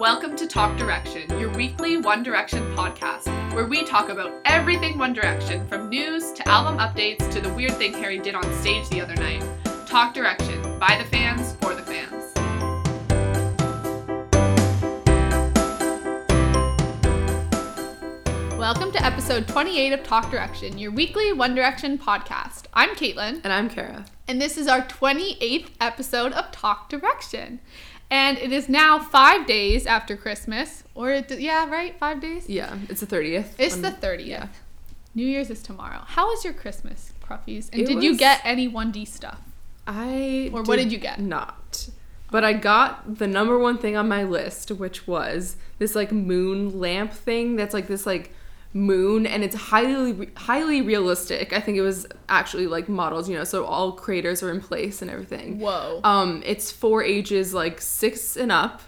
Welcome to Talk Direction, your weekly One Direction podcast, where we talk about everything One Direction, from news to album updates to the weird thing Harry did on stage the other night. Talk Direction, by the fans, for the fans. Welcome to episode 28 of Talk Direction, your weekly One Direction podcast. I'm Caitlin, And I'm Kara. and this is our 28th episode of Talk Direction. And it is now five days after Christmas. Or, it, yeah, right? Five days? Yeah, it's the 30th. It's Um, the 30th. Yeah. New Year's is tomorrow. How was your Christmas, Cruffies? And It did you get any 1D stuff? I Or what did you get? Not. But I got the number one thing on my list, which was this like moon lamp thing that's like this like moon and it's highly highly realistic. I think it was actually like models, you know, so all craters are in place and everything. Whoa. Um it's for ages like 6 and up.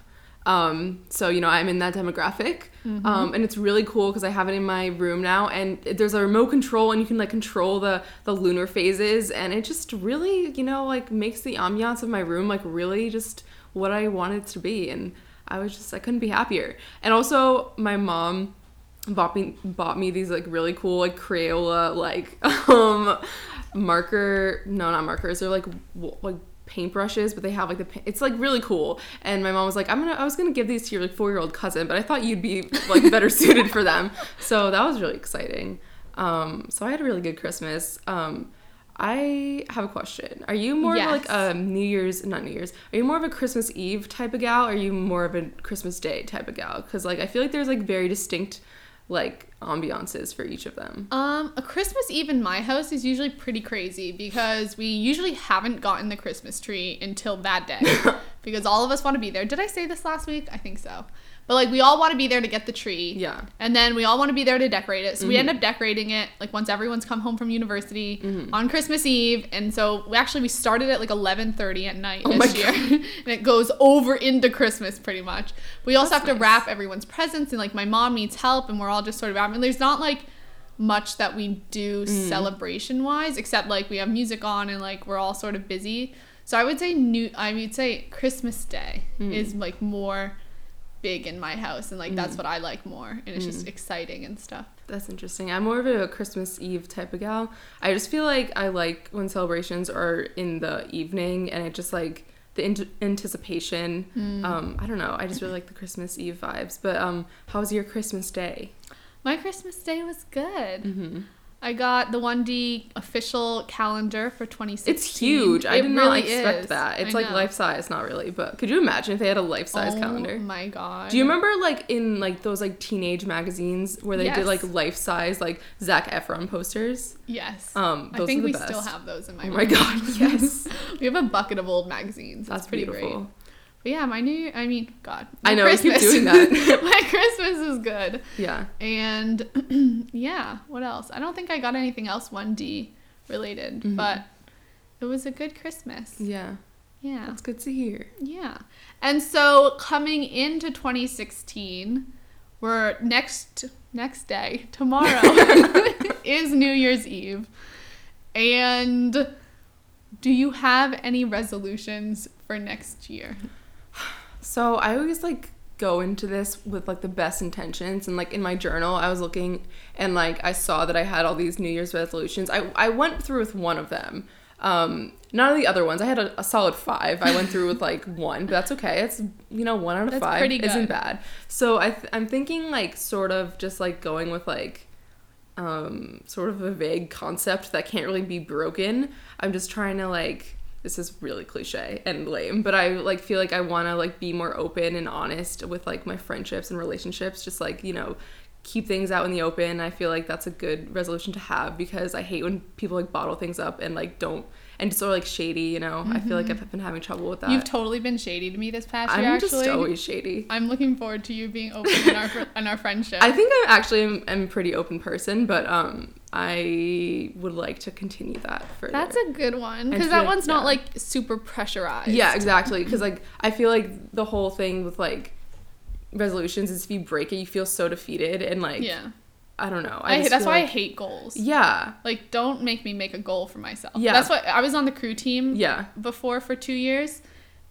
Um so you know, I'm in that demographic. Mm-hmm. Um and it's really cool cuz I have it in my room now and there's a remote control and you can like control the the lunar phases and it just really, you know, like makes the ambiance of my room like really just what I want it to be and I was just I couldn't be happier. And also my mom bought me bought me these like really cool like Crayola like um marker no not markers they're like w- like paintbrushes but they have like the pa- it's like really cool and my mom was like i'm gonna i was gonna give these to your like four year old cousin but i thought you'd be like better suited for them so that was really exciting um so i had a really good christmas um I have a question. Are you more of like Yes. a New Year's, not New Year's? Are you more of a Christmas Eve type of gal? Or are you more of a Christmas Day type of gal? Because like I feel like there's like very distinct like ambiances for each of them. Um, a Christmas Eve in my house is usually pretty crazy because we usually haven't gotten the Christmas tree until that day because all of us want to be there. Did I say this last week? I think so. But like we all want to be there to get the tree. Yeah. Mm-hmm. And then we all want to be there to decorate it. So we end up decorating it like once everyone's come home from university on Christmas Eve. And so we actually we started at like 11:30 at night Oh this year. and it goes over into Christmas pretty much. We also That's have to nice. wrap everyone's presents and like my mom needs help and we're all just sort of wrapping. There's not like much that we do Mm. celebration wise except like we have music on and like we're all sort of busy. So I would say new I would say Christmas Day Mm. is like more big in my house and like Mm. that's what I like more and it's just exciting and stuff. That's interesting. I'm more of a Christmas Eve type of gal. I just feel like I like when celebrations are in the evening and it just like the ant- anticipation. Um, I don't know. I just really like the Christmas Eve vibes. But um, how was your Christmas day? My Christmas Day was good. Mm-hmm. I got the 1D official calendar for 2016. It's huge. I It did not expect is. that. It's I like know. life size, not really, but could you imagine if they had a life size oh calendar? Oh my god. Do you remember like in like those like teenage magazines where they Yes. did like life size like Zac Efron posters? Yes. Um, I think we best. still have those in my Oh room. my god, yes. we have a bucket of old magazines. That's That's pretty beautiful. great. But yeah, my new I mean, God. I know, we keep doing that. my Christmas is good. Yeah. And yeah, what else? I don't think I got anything else 1D related, Mhm. but it was a good Christmas. Yeah. Yeah. That's good to hear. Yeah. And so coming into 2016, we're next next day, tomorrow is New Year's Eve. And do you have any resolutions for next year? So I always like go into this with like the best intentions and like in my journal I was looking and like I saw that I had all these New Year's resolutions. I I went through with one of them. Um none of the other ones. I had a, a solid five. I went through with like one, but that's okay. It's you know one out of That's five pretty good. isn't bad. So I th- I'm thinking like sort of just like going with like um sort of a vague concept that can't really be broken. I'm just trying to like this is really cliche and lame, but I like feel like I want to like be more open and honest with like my friendships and relationships, just like, you know, keep things out in the open. I feel like that's a good resolution to have because I hate when people like bottle things up and like don't and just sort of like shady, you know. I feel like I've been having trouble with that. You've totally been shady to me this past year I'm actually. just always shady. I'm looking forward to you being open in our in our friendship. I think I actually am, am a pretty open person, but um I would like to continue that further. That's a good one because that like- one's not like super pressurized. Yeah, exactly. Because like I feel like the whole thing with like resolutions is if you break it, you feel so defeated and like Yeah. I don't know. I, just that's why I hate goals. Yeah, Like, don't make me make a goal for myself. Yeah. That's why I was on the crew team yeah, before for two years,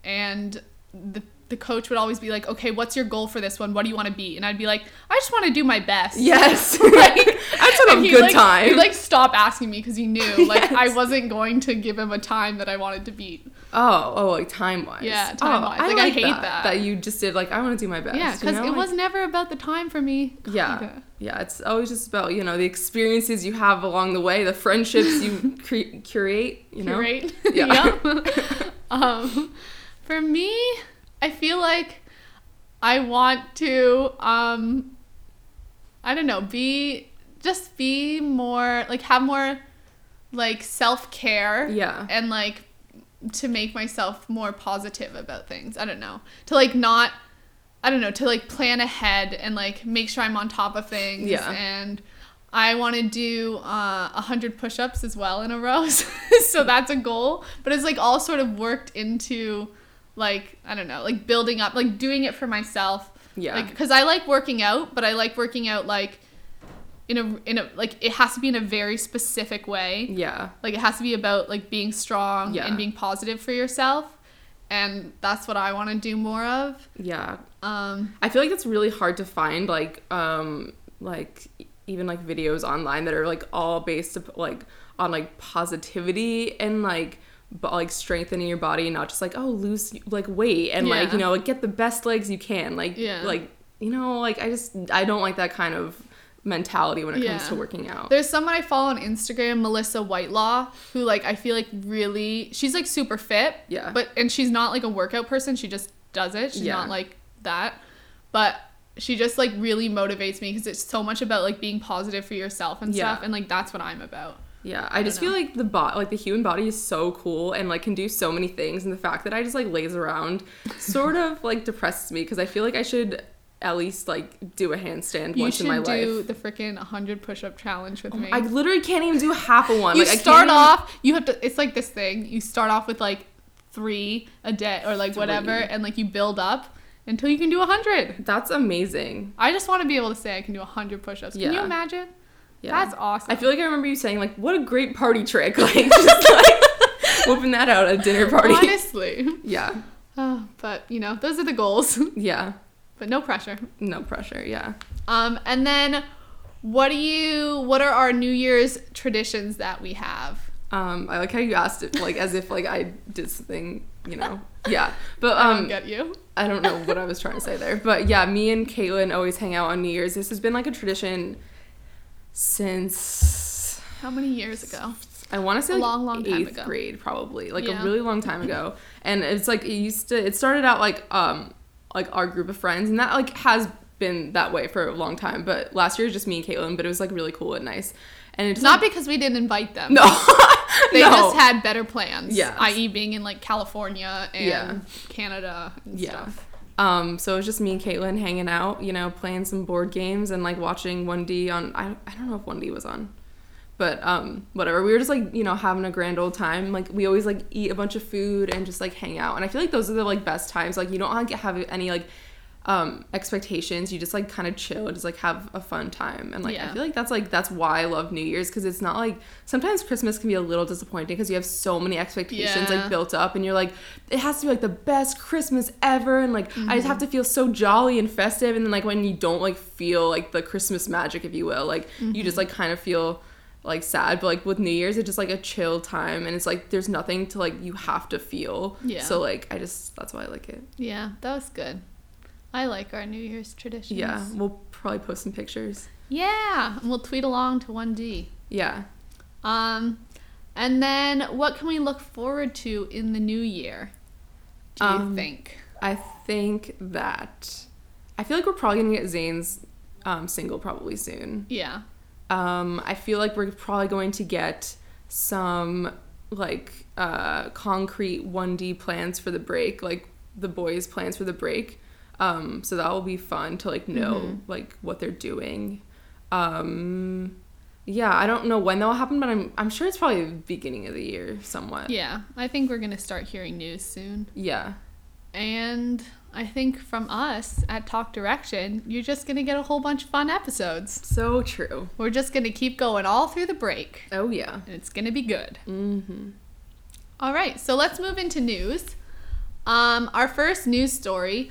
and the the coach would always be like, "Okay, what's your goal for this one? What do you want to be?" And I'd be like, "I just want to do my best." Yes. like, That's a good like, time. He'd like stop asking me because he knew like I wasn't going to give him a time that I wanted to beat. oh, oh, like time wise. Yeah, time-wise. I Like, I hate that. That you just did like I want to do my best. yeah, you because know? it Like, was never about the time for me. Yeah. Yeah, it's always just about, you know, the experiences you have along the way, the friendships you cre- curate, you know? Curate. Yeah. Yep. um, for me, I feel like I want to, um, I don't know, be, just be more, like, have more, like, self care. Yeah. And, like, to make myself more positive about things. I don't know. To, like, not, I don't know, to, like, plan ahead and, like, make sure I'm on top of things. Yeah. And, I want to do uh, 100 push ups as well in a row. so that's a goal. But it's like all sort of worked into like, I don't know, like building up, like doing it for myself. Yeah. Like, cause I like working out, but I like working out like in a, in a, like it has to be in a very specific way. Yeah. Like it has to be about like being strong Yeah. and being positive for yourself. And that's what I want to do more of. Yeah. Um, I feel like it's really hard to find like um like even like videos online that are like all based like on like positivity and like but like strengthening your body and not just like oh lose like weight and like you know like get the best legs you can like Yeah. like you know like I just I don't like that kind of mentality when it comes to working out. There's someone I follow on Instagram, Melissa Whitelaw, who like I feel like really she's like super fit. Yeah. But and she's not like a workout person, she just does it. She's Yeah. not like that. But she just like really motivates me because it's so much about like being positive for yourself and Yeah. stuff and like that's what I'm about. Yeah, I just don't feel like the bot, like the human body is so cool and like can do so many things, and the fact that I just like lays around sort of like depresses me because I feel like I should at least like do a handstand You once in my life. You should do the freaking 100 push-up challenge with oh me. I literally can't even do half of one. you like, I start can't even- off, you have to it's like this thing. You start off with like 3 a day or like whatever and like you build up until you can do 100. That's amazing. I just want to be able to say I can do 100 push-ups. Can you imagine? Yeah, That's awesome. I feel like I remember you saying like, "What a great party trick!" Like just like whooping that out at a dinner party. Honestly. Yeah, Oh, but, you know, those are the goals. yeah, but no pressure. no pressure. Yeah. Um, and then what do you, what are our New Year's traditions that we have? Um, I like how you asked it like as if like I did something, you know. Yeah, but I um, get you. I don't know what I was trying to say there, but yeah, me and Caitlin always hang out on New Year's. This has been like a tradition since How many years ago? I want to say A like long, long time eighth ago. grade, probably like Yeah. a really long time ago. And it's like it used to. It started out like um like our group of friends, and that like has been that way for a long time. But last year was just me and Caitlin, but it was like really cool and nice. And it's Not like, because we didn't invite them. no, They no. just had better plans. Yes. I.e. being in like California and Yeah. Canada and Yeah. stuff. Um, so it was just me and Caitlin hanging out, you know, playing some board games and like watching 1D on. I, I don't know if 1D was on, but um, whatever. We were just like, you know, having a grand old time. Like we always like eat a bunch of food and just like hang out. And I feel like those are the like best times. Like you don't like have any like um expectations. You just like kind of chill just like have a fun time. And like i feel like that's like that's why i love new year's because it's not like sometimes christmas can be a little disappointing because you have so many expectations Yeah. like built up and you're like it has to be like the best christmas ever. And like i just have to feel so jolly and festive. And then like when you don't like feel like the christmas magic if you will like you just like kind of feel like sad. But like with new year's it's just like a chill time. And it's like there's nothing to like you have to feel. Yeah. so like i just that's why i like it. Yeah, that was good. I like our New Year's traditions. yeah we'll probably post some pictures Yeah, and we'll tweet along to 1D. yeah Um, and then what can we look forward to in the new year? Do you Um, think? I think that I feel like we're probably gonna get Zayn's um, single probably soon. Yeah. Um, I feel like we're probably going to get some like uh, concrete 1D plans for the break, like the boys' plans for the break. Um, so that will be fun to like know Mhm. like what they're doing. Um, yeah, I don't know when that will happen, but I'm I'm sure it's probably the beginning of the year somewhat. Yeah, I think we're gonna start hearing news soon. Yeah. And I think from us at Talk Direction, you're just gonna get a whole bunch of fun episodes. So true. We're just gonna keep going all through the break, Oh yeah. and it's gonna be good. Mm-hmm. All right, so let's move into news. Um, our first news story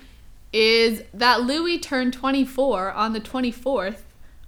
is that Louis turned 24 on the 24th,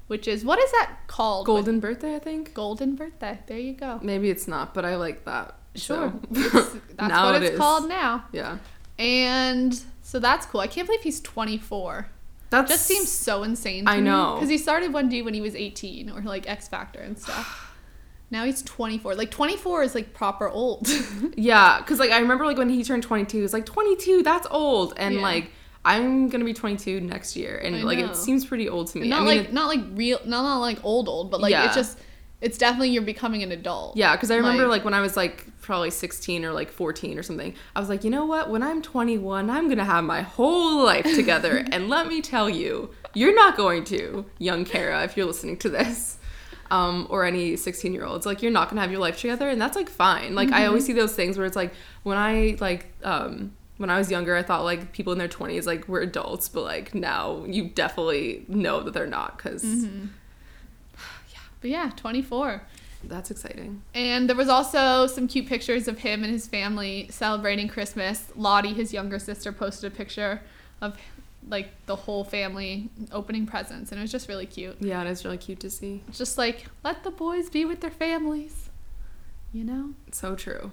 which is what is that called? Golden birthday, I think. Golden birthday. There you go. Maybe it's not, but I like that. Sure. So. That's what it it's called now. Yeah. And so that's cool. I can't believe he's 24. That Just seems so insane. To I know. because he started 1D when he was 18, or like X Factor and stuff. now he's 24. Like 24 is like proper old. Yeah, because like I remember like when he turned 22, it was like 22, that's old, and Yeah. like I'm gonna be 22 next year, and I like know. it seems pretty old to me. not I mean, like it- not like real, not, not like old old, but like Yeah. it's just it's definitely you're becoming an adult. yeah, because I remember like- like when I was like probably 16 or like 14 or something, I was like, you know what? When I'm 21, I'm gonna have my whole life together, and let me tell you, you're not going to, young Kara, if you're listening to this. Um, or any 16 year olds like you're not gonna have your life together and that's like fine like i always see those things where it's like when i like um when i was younger i thought like people in their 20s like were adults but like now you definitely know that they're not because mm-hmm. Yeah. But yeah, 24. that's exciting And there was also some cute pictures of him and his family celebrating Christmas. Lottie, his younger sister, posted a picture of like the whole family opening presents, and it was just really cute. yeah and it's really cute to see just like let the boys be with their families, you know. so true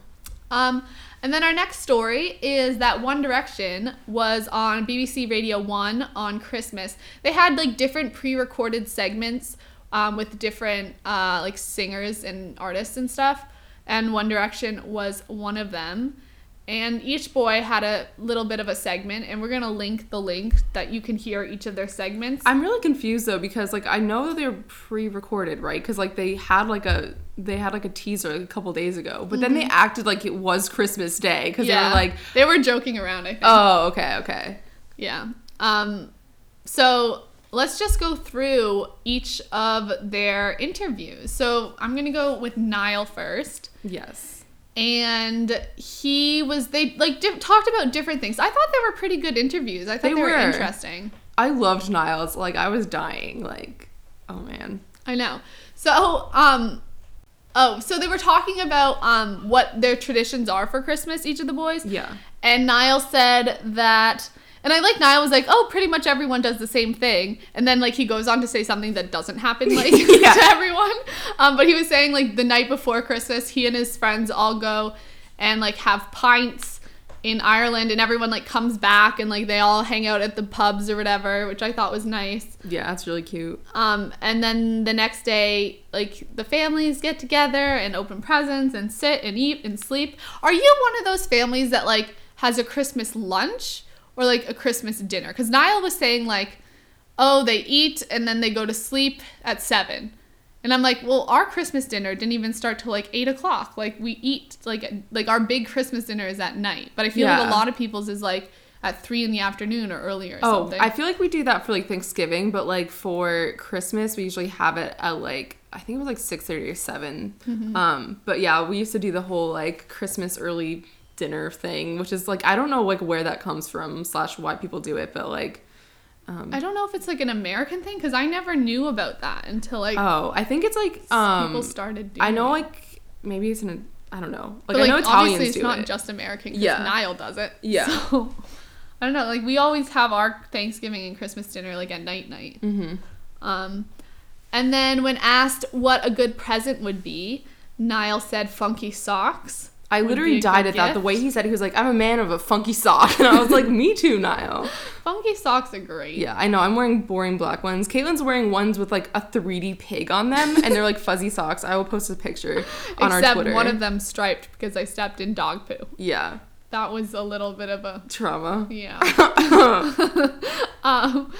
Um, and then our next story is that One Direction was on BBC Radio 1 on Christmas. They had like different pre recorded segments um, with different uh, like singers and artists and stuff. And One Direction was one of them. And each boy had a little bit of a segment, and we're gonna link the link that you can hear each of their segments. i'm really confused though because like i know that they're pre-recorded right because like they had like a they had like a teaser a couple days ago but then they acted like it was christmas day because they were like they were joking around. I think. oh okay okay Yeah. Um, so let's just go through each of their interviews. So I'm gonna go with Niall first, yes and he was they like di- talked about different things. I thought they were pretty good interviews. I thought They they, were. were. interesting. I loved Niall's. Like I was dying. Like, oh man. I know. So um. Oh, so they were talking about um, what their traditions are for Christmas, each of the boys. Yeah. And Niall's said that, and I like Niall was like, oh, pretty much everyone does the same thing. And then like he goes on to say something that doesn't happen like Yeah. to everyone. Um, but he was saying like the night before Christmas, he and his friends all go and like have pints in Ireland, and everyone like comes back and like they all hang out at the pubs or whatever, which I thought was nice. Yeah, that's really cute. Um, and then the next day, like the families get together and open presents and sit and eat and sleep. Are you one of those families that like has a Christmas lunch or like a Christmas dinner? Because Niall was saying like, oh, they eat and then they go to sleep at seven. And I'm like, well, our Christmas dinner didn't even start till like eight o'clock. Like we eat like like our big Christmas dinner is at night. But I feel like a lot of people's is like at three in the afternoon or earlier or Oh, something. I feel like we do that for like Thanksgiving, but like for Christmas, we usually have it at like I think it was like six thirty or 7 Mm-hmm. Um, but yeah, we used to do the whole like Christmas early dinner thing, which is like I don't know like where that comes from slash why people do it, but like um, I don't know if it's like an American thing because I never knew about that until like oh, I think it's like people um, started doing I know it. like maybe it's an I don't know but like, like I know obviously it's do not it. just American because Yeah. Niall does it. Yeah. So I don't know. Like we always have our Thanksgiving and Christmas dinner like at night night. mm-hmm. Um, and then when asked what a good present would be, Niall said funky socks. I literally died at that. The way he said it, he was like, "I'm a man of a funky sock," and I was like, "Me too, Niall." Funky socks are great. Yeah, I know. I'm wearing boring black ones. Caitlin's wearing ones with like a 3D pig on them, and they're like fuzzy socks. I will post a picture on our Except Twitter. one of them striped because I stepped in dog poo. Yeah, That was a little bit of a trauma. Yeah. um,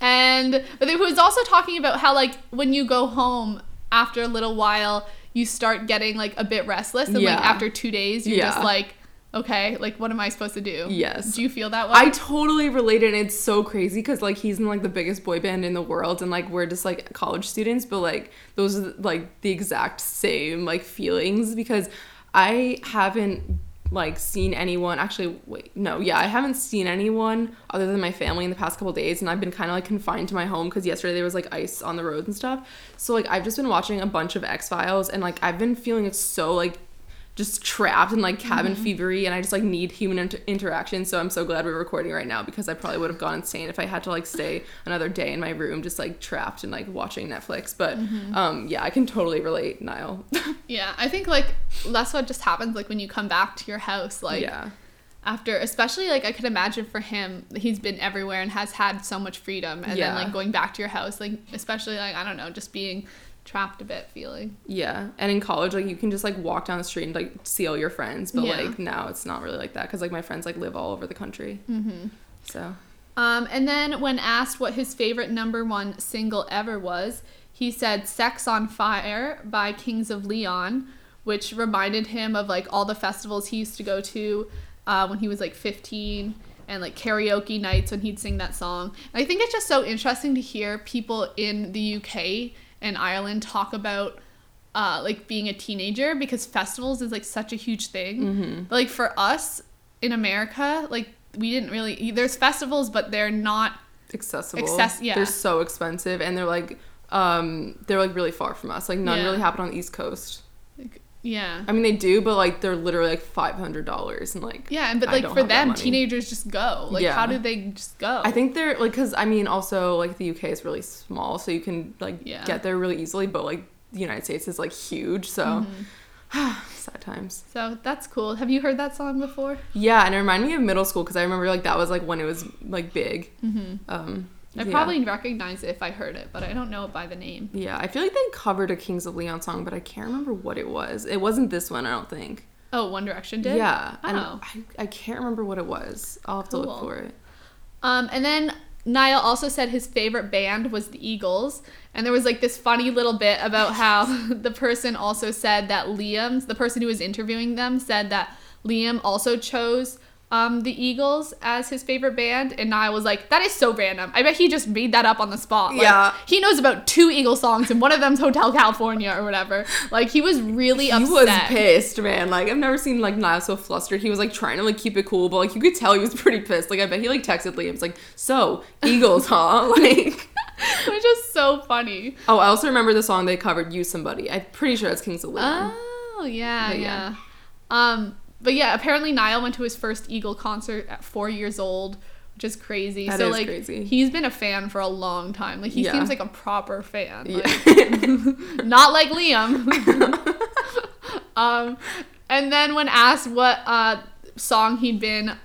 and but he was also talking about how like when you go home after a little while, you start getting like a bit restless, and Yeah. like after two days, you're just like, okay, like what am I supposed to do? Yes. Do you feel that way? I totally related, and it's so crazy because like he's in like the biggest boy band in the world, and like we're just like college students, but like those are like the exact same like feelings because I haven't like seen anyone actually wait no yeah i haven't seen anyone other than my family in the past couple days and i've been kind of like confined to my home because yesterday there was like ice on the roads and stuff. So like i've just been watching a bunch of x files and like i've been feeling it's so like just trapped and like cabin Mm-hmm. fevery and I just like need human inter- interaction. So I'm so glad we're recording right now because I probably would have gone insane if I had to like stay another day in my room just like trapped and like watching Netflix. But Mm-hmm. um yeah, I can totally relate, Niall. Yeah, I think like that's what just happens like when you come back to your house like yeah. after especially like I could imagine for him he's been everywhere and has had so much freedom and Yeah. then like going back to your house like especially like I don't know just being trapped a bit feeling. Yeah, and in college, like you can just like walk down the street and like see all your friends, but Yeah. like now it's not really like that because like my friends like live all over the country. Mm-hmm. So Um, and then when asked what his favorite number one single ever was, he said "Sex on Fire" by Kings of Leon, which reminded him of like all the festivals he used to go to uh, when he was like 15 and like karaoke nights when he'd sing that song. And I think it's just so interesting to hear people in the UK and Ireland talk about uh, like being a teenager because festivals is like such a huge thing. But like for us in America, like we didn't really there's festivals, but they're not. accessible. Access- yeah. They're so expensive and they're like um they're like really far from us. Like none Yeah. really happen on the East Coast. Yeah. I mean they do, but like they're literally like five hundred dollars and like Yeah, and but like for them, teenagers just go. Like, Yeah. how do they just go? I think they're like because I mean also like the UK is really small, so you can like Yeah. get there really easily. But like the United States is like huge, so Mm-hmm. sad times. so. That's cool. Have you heard that song before? Yeah, and it reminded me of middle school because I remember like that was like when it was like big. Mm-hmm. Um, I yeah. probably recognize it if I heard it, but I don't know it by the name. Yeah, I feel like they covered a Kings of Leon song, but I can't remember what it was. It wasn't this one, I don't think. Oh, One Direction did. Yeah, and Oh. I, I can't remember what it was. I'll have to look for it. Um, and then Niall also said his favorite band was the Eagles. And there was like this funny little bit about how the person also said that Liam's, the person who was interviewing them, said that Liam also chose um, the Eagles as his favorite band. And I was like, that is so random. I bet he just made that up on the spot. Like, Yeah. He knows about two Eagles songs, and one of them's Hotel California or whatever. Like, he was really He upset. He was pissed, man. Like I've never seen like Niall so flustered. He was like trying to like keep it cool, but like you could tell he was pretty pissed. Like I bet he like texted Liam, it's like, "So Eagles, huh?" Like, Which is so funny. oh, I also remember the song they covered, "Use Somebody." I'm pretty sure that's Kings of Leon. Oh yeah, But yeah. yeah. Um, but yeah, apparently Niall went to his first Eagle concert at four years old, which is crazy. That so is like crazy. he's been a fan for a long time. Like he Yeah. seems like a proper fan. yeah. Like, not like Liam. um, and then when asked what uh, song he'd been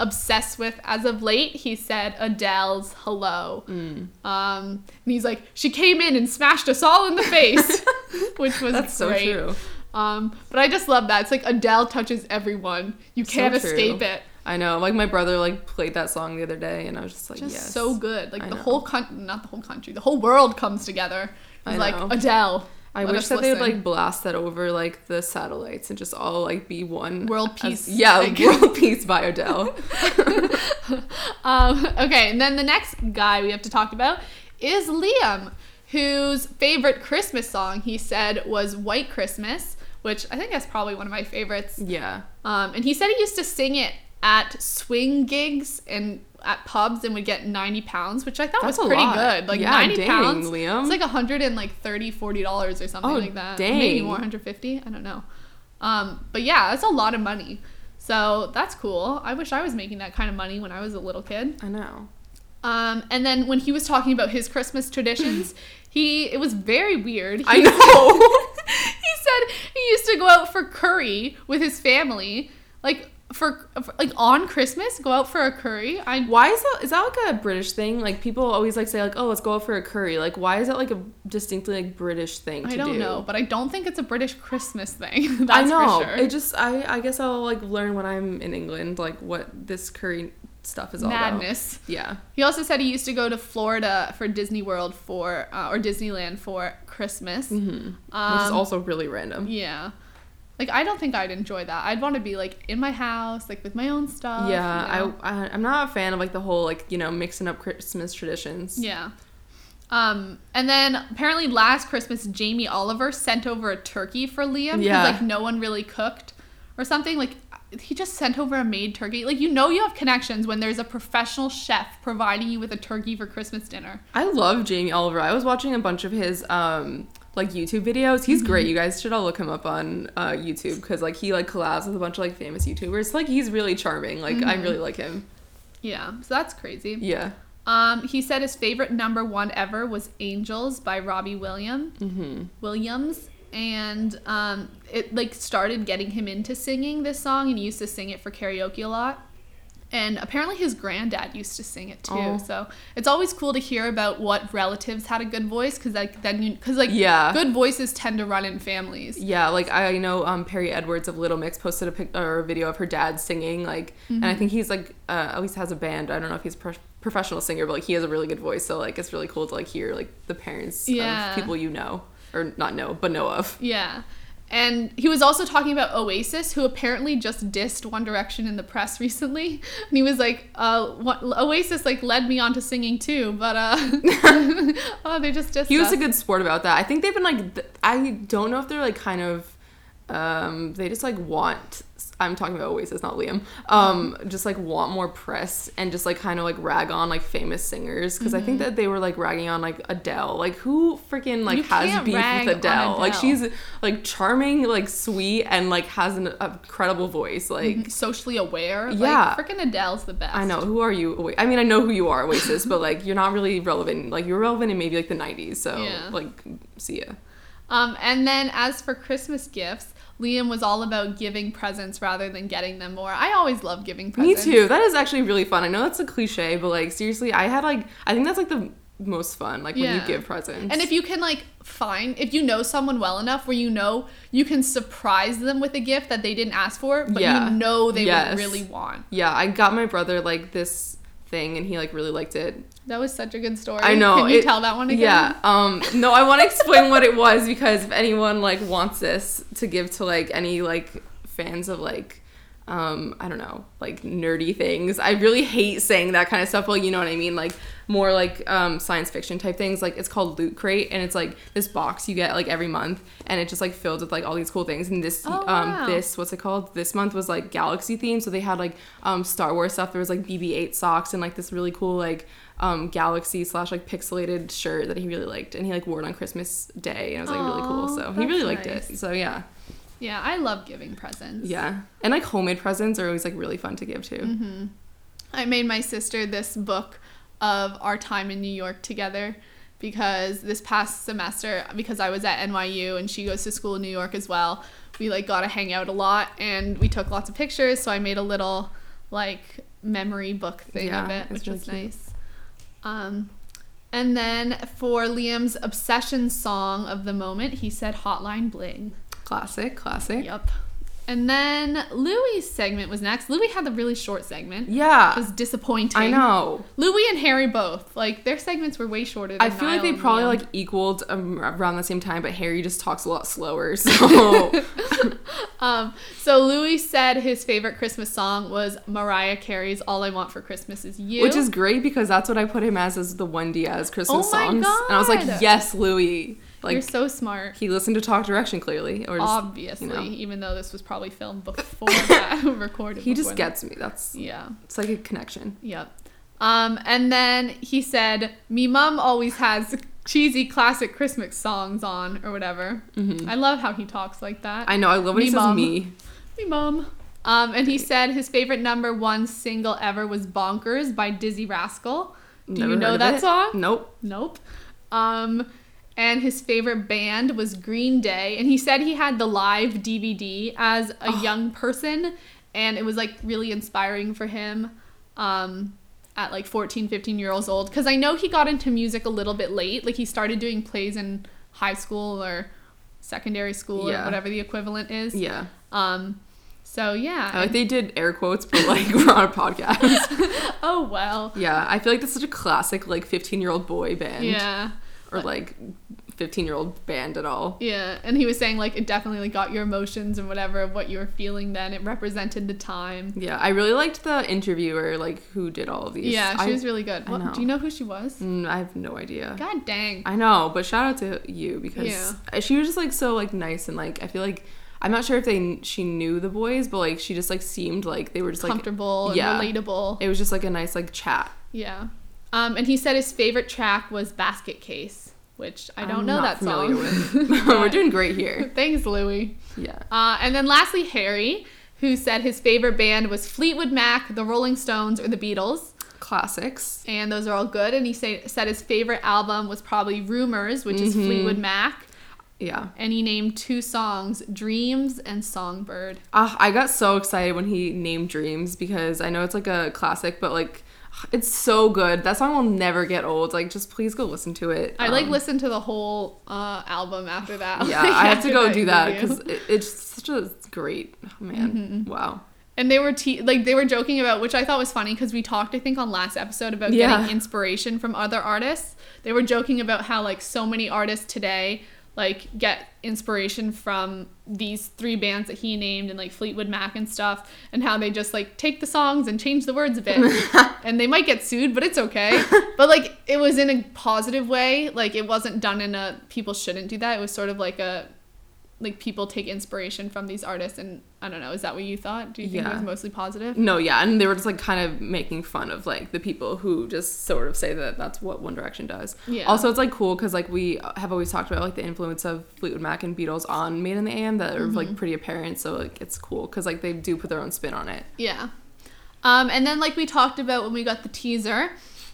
obsessed with as of late, he said Adele's "Hello." Mm. Um, and he's like, she came in and smashed us all in the face, which was That's so true. Um, but I just love that. It's like Adele touches everyone. You can't true. escape it. I know. Like my brother like played that song the other day, and I was just like, Just yes. so good. Like I the know. whole country, not the whole country, the whole world comes together. I like know. Adele. I let wish that they would like blast that over like the satellites and just all like be one World as- peace, yeah, like- world peace by Adele. Um, okay, and then the next guy we have to talk about is Liam, whose favorite Christmas song he said was White Christmas, which I think that's probably one of my favorites. yeah, Um, and he said he used to sing it at swing gigs and at pubs and would get 90 pounds, which I thought That's was pretty lot. good. Like Yeah, 90 dang, pounds. Liam. It's like 130 40 dollars or something Oh, like that. Maybe more 150. I don't know. Um, but yeah, that's a lot of money. So that's cool. I wish I was making that kind of money when I was a little kid. I know. Um, and then when he was talking about his Christmas traditions, he it was very weird. He, I know. he said he used to go out for curry with his family, like for, for like on Christmas, go out for a curry. I Why is that? Is that like a British thing? Like people always like say like, oh, let's go out for a curry. Like, why is that like a distinctly like British thing to I don't do? know, but I don't think it's a British Christmas thing. That's I know. for sure. It just I I guess I'll like learn when I'm in England like what this curry stuff is all about. Madness. Yeah. He also said he used to go to Florida for Disney World for uh, or Disneyland for Christmas. hmm Which is Um, also really random. Yeah. Like I don't think I'd enjoy that. I'd want to be like in my house, like with my own stuff. yeah, you know? I, I I'm not a fan of like the whole like you know mixing up Christmas traditions. Yeah. Um, and then apparently last Christmas, Jamie Oliver sent over a turkey for Liam because Yeah. like no one really cooked or something. Like he just sent over a made turkey. Like you know you have connections when there's a professional chef providing you with a turkey for Christmas dinner. I love Jamie Oliver. I was watching a bunch of his um like YouTube videos. He's great. Mm-hmm. You guys should all look him up on uh, YouTube because like he like collabs with a bunch of like famous YouTubers. Like he's really charming. Like I Mm-hmm. really like him. Yeah, so that's crazy. Yeah. Um, he said his favorite number one ever was "Angels" by Robbie Williams. Mm-hmm. Williams, and um, it like started getting him into singing this song, and he used to sing it for karaoke a lot. And apparently, his granddad used to sing it too. Oh. So it's always cool to hear about what relatives had a good voice, because like then you, because like Yeah. good voices tend to run in families. Yeah, like I know um, Perrie Edwards of Little Mix posted a pic or a video of her dad singing, like, and I Mm-hmm. think he's like uh, at least has a band. I don't know if he's a pro- professional singer, but like he has a really good voice. So like it's really cool to like hear like the parents Yeah. of people you know or not know but know of. Yeah. And he was also talking about Oasis, who apparently just dissed One Direction in the press recently. And he was like, uh, what, Oasis like led me on to singing too, but uh, oh, they just dissed He was us. a good sport about that. I think they've been like th- I don't know if they're like kind of um they just like want I'm talking about Oasis, not Liam. Um, just like want more press and just like kind of like rag on like famous singers because I think that they were like ragging on like Adele. Like who freaking like You has beef with on Adele? Like she's like charming, like sweet, and like has an incredible voice. Like socially aware. Yeah. Like, freaking Adele's the best. I know who are you? I mean, I know who you are, Oasis, but like you're not really relevant. Like you're relevant in maybe like the '90s. So Yeah. like, see ya. Um, and then as for Christmas gifts, Liam was all about giving presents rather than getting them more. I always love giving presents. Me too. That is actually really fun. I know that's a cliche, but like seriously, I had like I think that's like the most fun. Like when you give presents. And if you can like find if you know someone well enough where you know you can surprise them with a gift that they didn't ask for, but Yeah. you know they Yes. would really want. yeah, I got my brother like this thing, and he like really liked it. That was such a good story. I know. Can you it- tell that one again? Yeah. Um. No, I want to explain what it was because if anyone like wants this to give to like any like fans of like. Um, I don't know, like nerdy things. I really hate saying that kind of stuff, Well, you know what I mean? Like more like um, science fiction type things. Like it's called Loot Crate, and it's like this box you get like every month, and it just like filled with like all these cool things. And this, Oh, um, wow. this what's it called? This month was like galaxy themed, so they had like um, Star Wars stuff. There was like BB-8 socks and like this really cool like um, galaxy slash like pixelated shirt that he really liked, and he like wore it on Christmas Day, and it was like really cool. So he really that's liked nice. it. So yeah, Yeah, I love giving presents. yeah, and like homemade presents are always like really fun to give too. Mm-hmm. I made my sister this book of our time in New York together because this past semester, because I was at NYU and she goes to school in New York as well, we like got to hang out a lot and we took lots of pictures. So I made a little like memory book thing of it, which really was cute. nice. Um, and then for Liam's obsession song of the moment, he said Hotline Bling. Classic, classic. Yep. And then Louis' segment was next. Louis had the really short segment. Yeah, It was disappointing. I know. Louis and Harry both. Like their segments were way shorter. Than I feel like they probably Liam. like equaled um, around the same time, but Harry just talks a lot slower. So Um. So Louis said his favorite Christmas song was Mariah Carey's "All I Want for Christmas Is You," Which is great because that's what I put him as as the 1D's Christmas Oh songs. And I was like, yes, Louis. You're so smart. he listened to Talk Direction clearly, or just, Obviously, you know. even though this was probably filmed before that, recorded. he just before gets me. That's. Yeah. it's like a connection. Yep. Um, and then he said, "Me mom always has cheesy classic Christmas songs on or whatever." I love how he talks like that. Mm-hmm. I know. I love when he Me says mom. me. Me mom. Um, and he said his favorite number one single ever was "Bonkers" by Dizzee Rascal. Do Never you know that it. song? Nope. Nope. Um, and his favorite band was Green Day. And he said he had the live DVD as a young person, and it was like really inspiring for him um, at like 14, 15 years old. Because I know he got into music a little bit late. Like he started doing plays in high school or secondary school Yeah. or whatever the equivalent is. Yeah. Um, so yeah. I like they did air quotes, but like we're on a podcast. oh well. yeah, I feel like that's such a classic like 15 year old boy band. Yeah. Or like 15 year old band at all. Yeah, and he was saying like it definitely like got your emotions and whatever of what you were feeling then. It represented the time. Yeah, I really liked the interviewer, like who did all of these. Yeah, she I, was really good. Know. do you know who she was? Mm, I have no idea. God dang. I know, but shout out to you because Yeah. she was just like so like nice and like I feel like I'm not sure if they she knew the boys, but like she just like seemed like they were just like Comfortable and yeah. relatable. it was just like a nice like chat. yeah. Um, and he said his favorite track was Basket Case. which I don't I'm know that song. with. We're doing great here. Thanks, Louis. Yeah. Uh, and then lastly, Harry, who said his favorite band was Fleetwood Mac, the Rolling Stones, or the Beatles. Classics. And those are all good. And he say, said his favorite album was probably Rumours, which is Fleetwood Mac. Yeah. And he named two songs, Dreams and Songbird. Ah, I got so excited when he named Dreams because I know it's like a classic, but like it's so good. That song will never get old. Like just please go listen to it. I like Um, listened to the whole uh, album after that. Yeah, like, I have to go do that because it, it's such a great oh, man. Mm-hmm. Wow. And they were te- like they were joking about, which I thought was funny because we talked, I think, on last episode about Yeah. getting inspiration from other artists. They were joking about how like so many artists today like get inspiration from these three bands that he named and like Fleetwood Mac and stuff, and how they just like take the songs and change the words a bit, and they might get sued, but it's okay. but like it was in a positive way, like it wasn't done in a people shouldn't do that. It was sort of like a like people take inspiration from these artists and I don't know, is that what you thought? Do you think it was mostly positive? No, yeah, and they were just like kind of making fun of like the people who just sort of say that that's what One Direction does. Yeah. Also, it's like cool because like we have always talked about like the influence of Fleetwood Mac and Beatles on Made in the AM that are Mm-hmm. like pretty apparent. So like it's cool because like they do put their own spin on it. Yeah. Um, and then, like we talked about when we got the teaser,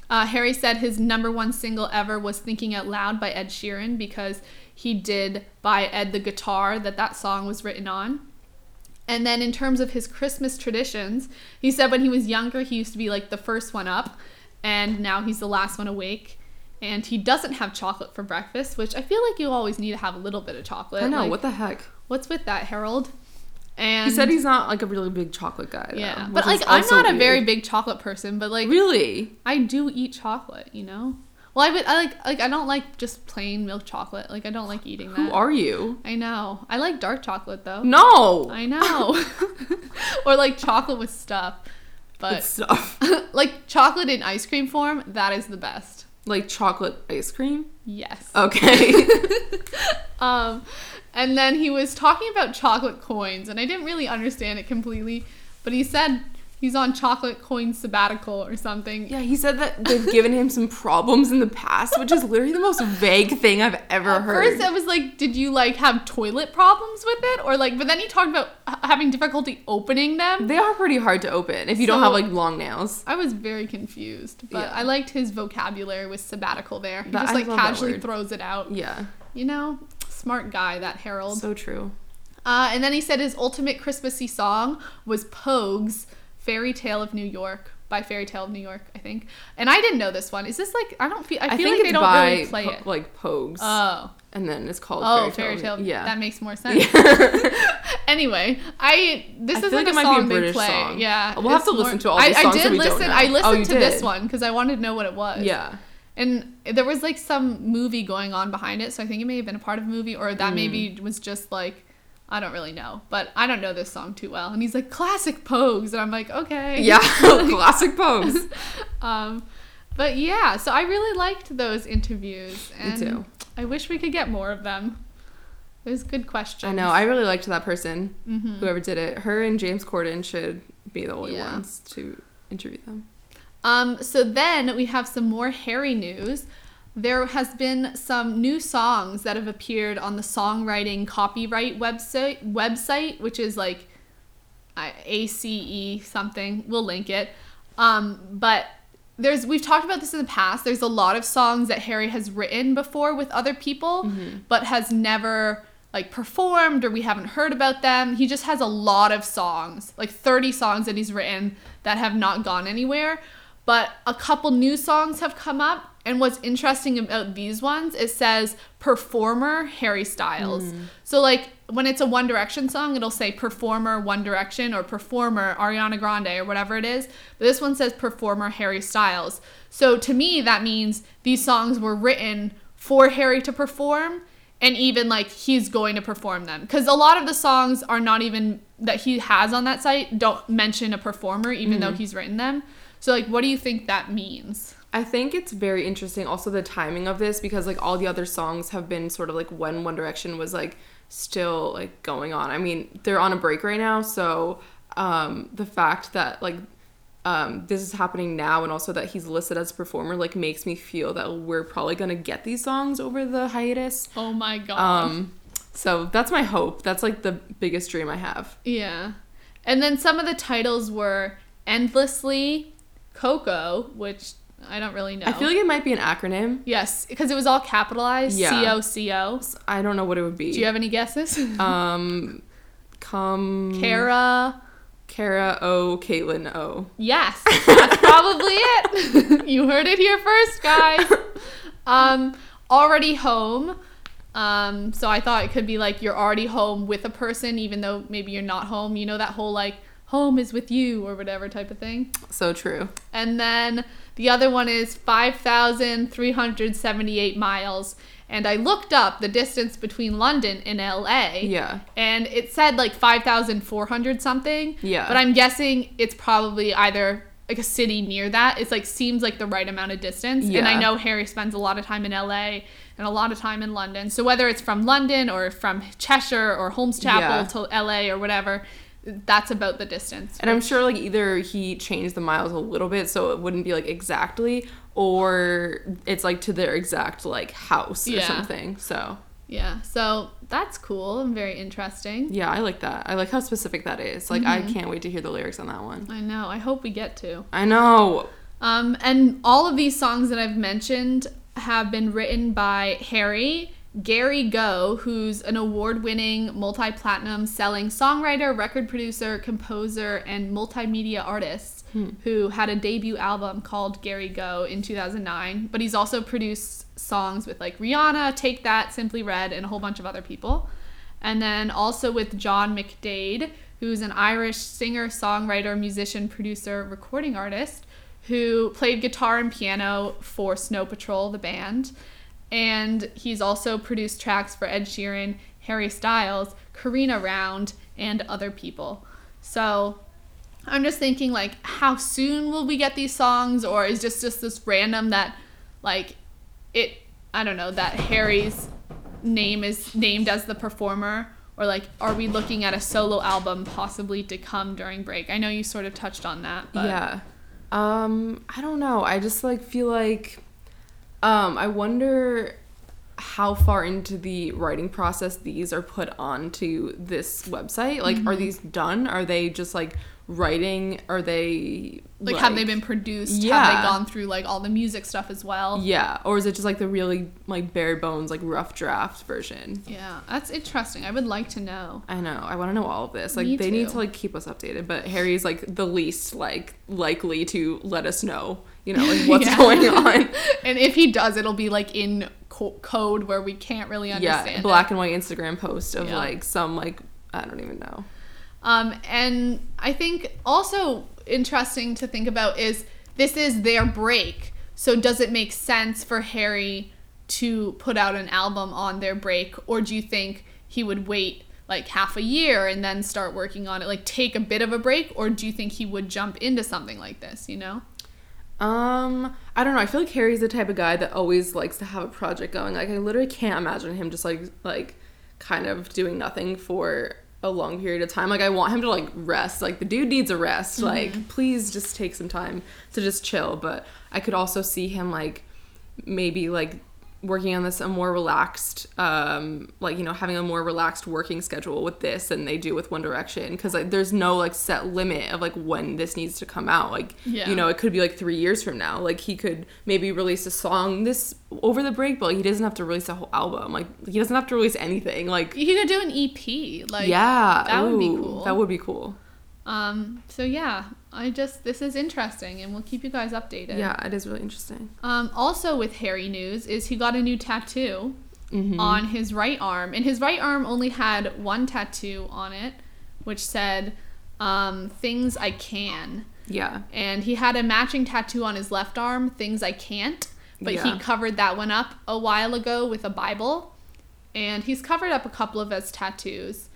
uh, Harry said his number one single ever was Thinking Out Loud by Ed Sheeran because he did buy Ed the guitar that that song was written on. And then, in terms of his Christmas traditions, he said when he was younger, he used to be like the first one up, and now he's the last one awake. And he doesn't have chocolate for breakfast, which I feel like you always need to have a little bit of chocolate. I know Like, what the heck. what's with that, Harold? And He said he's not like a really big chocolate guy. though, yeah, but like I'm not a very big chocolate person, but like really. I do eat chocolate, you know. Well, I would I like like I don't like just plain milk chocolate. Like I don't like eating that. Who are you? I know. I like dark chocolate though. No. I know. or like chocolate with stuff. But stuff. like chocolate in ice cream form, that is the best. like chocolate ice cream. Yes. Okay. Um, and then he was talking about chocolate coins, and I didn't really understand it completely, but he said he's on chocolate coin sabbatical or something. yeah, he said that they've given him some problems in the past, which is literally the most vague thing I've ever At heard. first, I was like, did you like have toilet problems with it, or like? But then he talked about having difficulty opening them. They are pretty hard to open if you don't have like long nails. I was very confused, but Yeah. I liked his vocabulary with sabbatical there. He That- just like casually throws it out. Yeah, You know, smart guy that Harold. so true. Uh, and then he said his ultimate Christmassy song was Pogue's "Fairy Tale of New York" by Fairy Tale of New York, I think. And I didn't know this one. Is this like I don't feel I I, feel like they don't really play Po- it. like Pogues, Oh, and then it's called oh, Fairy Fairy Tale. Yeah, that makes more sense. anyway, I this I is like, like a be a song they play. song. Yeah, We'll have to listen to all I, these I songs did that we don't listen. I Oh, listened you to this one because I wanted to know what it was. yeah. And there was like some movie going on behind it, so I think it may have been a part of a movie, or that Mm. maybe was just like, I don't really know. But I don't know this song too well. And he's like, classic Pogues. And I'm like, okay. Yeah, classic Pogues. Um, but yeah, so I really liked those interviews. And too. I wish we could get more of them. There's good questions. I know. I really liked that person, Mhm. whoever did it. Her and James Corden should be the only Yeah. ones to interview them. Um, so then we have some more Harry news. There has been some new songs that have appeared on the songwriting copyright website website, which is like ACE something. We'll link it. Um, but there's we've talked about this in the past. There's a lot of songs that Harry has written before with other people, but has never like performed or we haven't heard about them. He just has a lot of songs, like 30 songs that he's written that have not gone anywhere. But a couple new songs have come up. And what's interesting about these ones, it says performer Harry Styles. Hmm. So like when it's a One Direction song, it'll say performer One Direction or performer Ariana Grande or whatever it is. But this one says performer Harry Styles. So to me, that means these songs were written for Harry to perform and even like he's going to perform them because a lot of the songs are not even that he has on that site don't mention a performer even though hmm. he's written them so like what do you think that means I think it's very interesting also the timing of this because like all the other songs have been sort of like when One Direction was like still like going on. I mean, they're on a break right now, so um the fact that like um, this is happening now and also that he's listed as a performer like makes me feel that we're probably gonna get these songs over the hiatus. Oh my god. Um, so that's my hope. That's like the biggest dream I have. Yeah. And then some of the titles were Endlessly, Coco, which I don't really know. I feel like it might be an acronym. yes, because it was all capitalized. Yeah. C O C O. I don't know what it would be. Do you have any guesses? um, come Kara. Kara O, Caitlin O. Yes, that's probably it. you heard it here first, guys. Um, already home. Um, so I thought it could be like you're already home with a person, even though maybe you're not home. You know that whole like home is with you or whatever type of thing. So true. And then the other one is 5,378 miles. And I looked up the distance between London and LA. Yeah. And it said like 5,400 something. Yeah. But I'm guessing it's probably either like a city near that. It's like seems like the right amount of distance. Yeah. And I know Harry spends a lot of time in LA and a lot of time in London. So whether it's from London or from Cheshire or Holmes Chapel Yeah. to LA or whatever, that's about the distance. And I'm sure like either he changed the miles a little bit so it wouldn't be like exactly, or it's like to their exact like house or Yeah. something. So Yeah, so that's cool and very interesting. yeah, I like that. I like how specific that is. Like I Mm-hmm. can't wait to hear the lyrics on that one. I know. I hope we get to. I know. Um, and all of these songs that I've mentioned have been written by Harry Gary Go, who's an award-winning, multi-platinum selling songwriter, record producer, composer, and multimedia artist hmm. who had a debut album called Gary Go in 2009. But he's also produced songs with like Rihanna, Take That, Simply Red, and a whole bunch of other people. And then also with John McDaid, who's an Irish singer, songwriter, musician, producer, recording artist, who played guitar and piano for Snow Patrol, the band. And he's also produced tracks for Ed Sheeran, Harry Styles, Carina Round, and other people. So I'm just thinking, like, how soon will we get these songs? Or is just just this random that, like, it, I don't know, that Harry's name is named as the performer? Or, like, are we looking at a solo album possibly to come during break? I know you sort of touched on that, but. Yeah. Um, I don't know. I just like feel like um I wonder how far into the writing process these are put onto this website. Like Mm-hmm. are these done? Are they just like writing? Are they Like, have they been produced? Have Yeah. they gone through like all the music stuff as well? Yeah, or is it just like the really like bare bones like rough draft version? Yeah, that's interesting. I would like to know. I know. I want to know all of this. Like Me they need to like keep us updated, but Harry's like the least like likely to let us know, you know, like what's Yeah. going on. And if he does, it'll be like in co- code where we can't really understand. yeah, it. black and white Instagram post of Yeah. like some like I don't even know. Um, and I think also interesting to think about is this is their break. So does it make sense for Harry to put out an album on their break, or do you think he would wait like half a year and then start working on it, like take a bit of a break, or do you think he would jump into something like this? You know? Um, I don't know. I feel like Harry's the type of guy that always likes to have a project going. Like I literally can't imagine him just like like kind of doing nothing for a long period of time. Like I want him to like rest. Like the dude needs a rest. Like please just take some time to just chill. But I could also see him like maybe like working on this a more relaxed um like you know having a more relaxed working schedule with this than they do with one direction. Because like there's no like set limit of like when this needs to come out. Like Yeah. you know it could be like three years from now. Like he could maybe release a song this over the break but like, he doesn't have to release a whole album. Like he doesn't have to release anything. Like he could do an EP, like yeah. that would be cool. that would be cool. Um, so yeah, I just this is interesting, and we'll keep you guys updated. yeah it is really interesting Um, also with Harry news is he got a new tattoo Mhm. on his right arm, and his right arm only had one tattoo on it, which said um, "Things I Can," yeah and he had a matching tattoo on his left arm, "Things I Can't," but Yeah. he covered that one up a while ago with a Bible, and he's covered up a couple of his tattoos.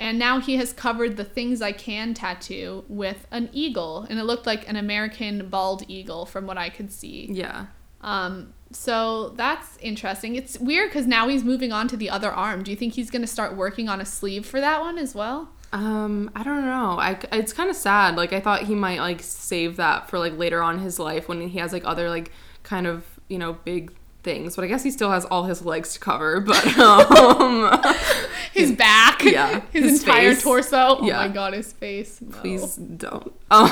And now he has covered the Things I Can tattoo with an eagle, and it looked like an American bald eagle from what I could see. yeah Um, so that's interesting. It's weird because now he's moving on to the other arm. Do you think he's going to start working on a sleeve for that one as well? Um, I don't know. I it's kind of sad. Like I thought he might like save that for like later on in his life when he has like other like kind of you know big things. But I guess he still has all his legs to cover. But um, his back, yeah, his, his entire face. torso. Oh Yeah. my god, his face. No. please don't. Um,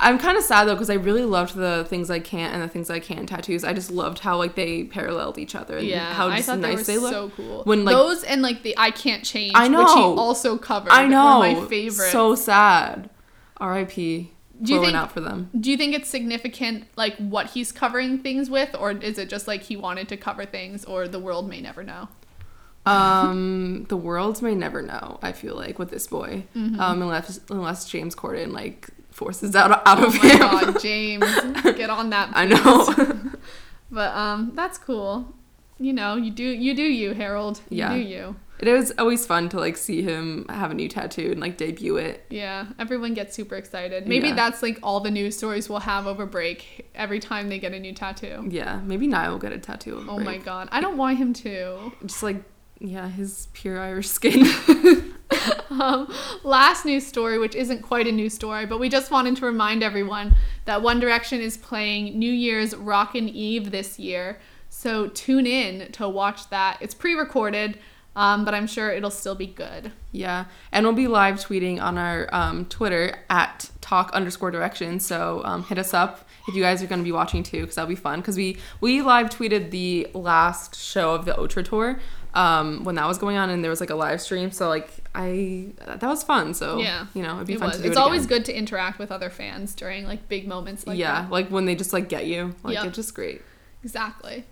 I'm kind of sad though because I really loved the things I can't and the things I can tattoos. I just loved how like they paralleled each other and Yeah, how I just thought nice they they, look. so cool. When, like- those and like the I can't change, I which he know. also covered. I know. my favorite. So sad. R.I.P. Do you think- out for them. Do you think it's significant, like what he's covering things with, or is it just like he wanted to cover things, or the world may never know? Um, the world may never know. I feel like with this boy, Mm-hmm. um, unless unless James Corden like forces out out Oh of my him. god, James, get on that. I know. But um, that's cool. You know, you do you do you, Harold. You Yeah. do you. It is always fun to like see him have a new tattoo and like debut it. Yeah, everyone gets super excited. Maybe Yeah. that's like all the news stories we'll have over break every time they get a new tattoo. Yeah, maybe Niall will get a tattoo. Over Oh my god, I don't want him to. Just like yeah, his pure Irish skin. Um, last news story, which isn't quite a news story, but we just wanted to remind everyone that One Direction is playing New Year's Rockin' Eve this year. So tune in to watch that. It's pre recorded, um, but I'm sure it'll still be good. yeah, and we'll be live tweeting on our um, Twitter at talk underscore direction. So um, hit us up if you guys are going to be watching too, because that'll be fun. Because we we live tweeted the last show of the Ultra tour um, when that was going on, and there was like a live stream. So like I that was fun. So Yeah. you know it'd be It fun was. to do It's it always good to interact with other fans during like big moments like yeah, that. like when they just like get you, like Yep. it's just great. Exactly.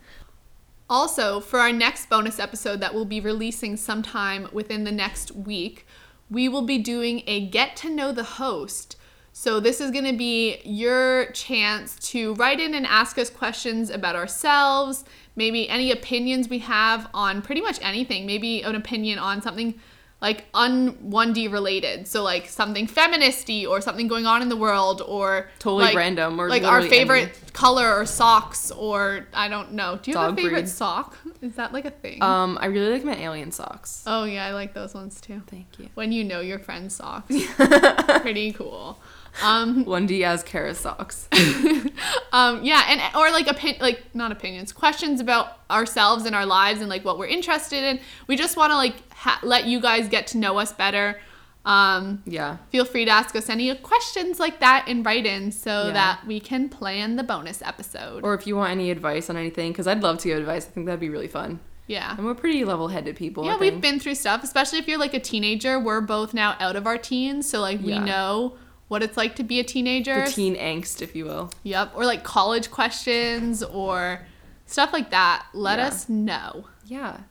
Also, for our next bonus episode that we'll be releasing sometime within the next week, we will be doing a get to know the host. So, this is going to be your chance to write in and ask us questions about ourselves, maybe any opinions we have on pretty much anything, maybe an opinion on something like un 1D related. So, like something feministy or something going on in the world or Totally like- random or like our favorite any. color or socks or I don't know. Do you have a favorite breed. sock? Is that like a thing? Um, I really like my alien socks. oh yeah, I like those ones too. Thank you. When you know your friend's socks. Pretty cool. Um, 1D as Kara socks. um, yeah, and or like opin- like not opinions, questions about ourselves and our lives and like what we're interested in. We just want to like ha- let you guys get to know us better. Um, yeah. feel free to ask us any questions like that and write in so Yeah. that we can plan the bonus episode. Or if you want any advice on anything, because I'd love to give advice. I think that'd be really fun. yeah. And we're pretty level-headed people. Yeah, we've been through stuff, especially if you're like a teenager. We're both now out of our teens, so like we Yeah. know what it's like to be a teenager. the teen angst, if you will. Yep, or like college questions or stuff like that. Let Yeah. us know. Yeah.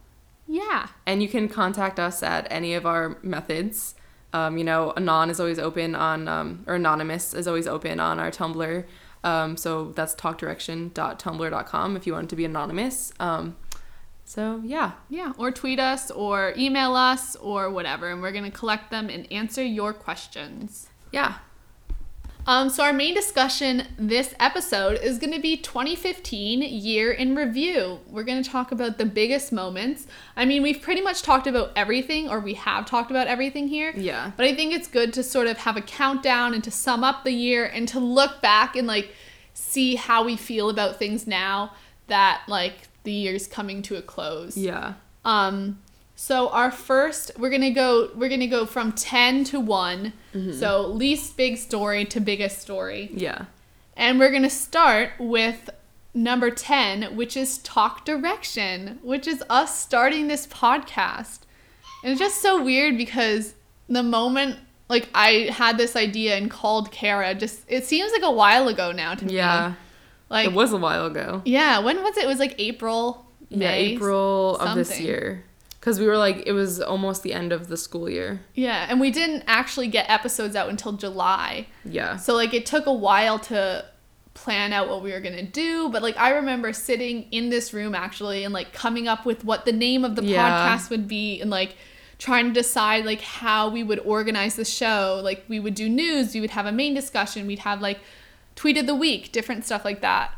Yeah. And you can contact us at any of our methods. Um, you know, anon is always open on, um, or anonymous is always open on our Tumblr. Um, so that's talkdirection.tumblr.com if you want to be anonymous. Um, so yeah, Yeah, or tweet us or email us or whatever, and we're going to collect them and answer your questions. yeah, Um, so our main discussion this episode is going to be 2015 year in review. We're going to talk about the biggest moments. I mean, we've pretty much talked about everything, or we have talked about everything here. yeah, But I think it's good to sort of have a countdown and to sum up the year and to look back and like see how we feel about things now that like the year's coming to a close. yeah, Um so our first we're going to go we're to go from 10 to one mm-hmm. So least big story to biggest story. yeah. And we're going to start with number 10, which is talk direction, which is us starting this podcast. And it's just so weird because the moment like I had this idea and called Kara, just it seems like a while ago now to me. Yeah, Like it was a while ago. yeah, when was it? It was like April, Yeah, May. April of this year. Because we were like, it was almost the end of the school year. Yeah, and we didn't actually get episodes out until July. Yeah. So like it took a while to plan out what we were gonna do, but like I remember sitting in this room actually and like coming up with what the name of the Yeah. podcast would be and like trying to decide like how we would organize the show. Like we would do news, we would have a main discussion, we'd have like tweet of the week, different stuff like that.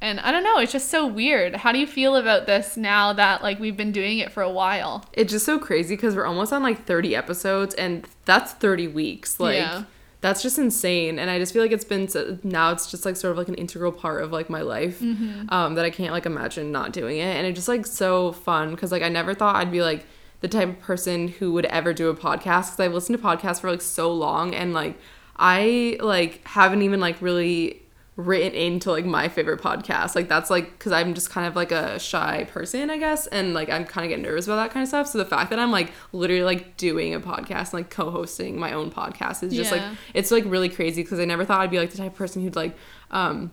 And I don't know, it's just so weird. How do you feel about this now that like we've been doing it for a while? It's just so crazy because we're almost on like 30 episodes, and that's 30 weeks. Like, Yeah. that's just insane. And I just feel like it's been so, now it's just like sort of like an integral part of like my life Mm-hmm. um, that I can't like imagine not doing it. And it's just like so fun because like I never thought I'd be like the type of person who would ever do a podcast because I've listened to podcasts for like so long and like I like haven't even like really written into like my favorite podcast like that's like because i'm just kind of like a shy person i guess and like i'm kind of get nervous about that kind of stuff so the fact that i'm like literally like doing a podcast and like co-hosting my own podcast is just Yeah. like it's like really crazy because i never thought i'd be like the type of person who'd like um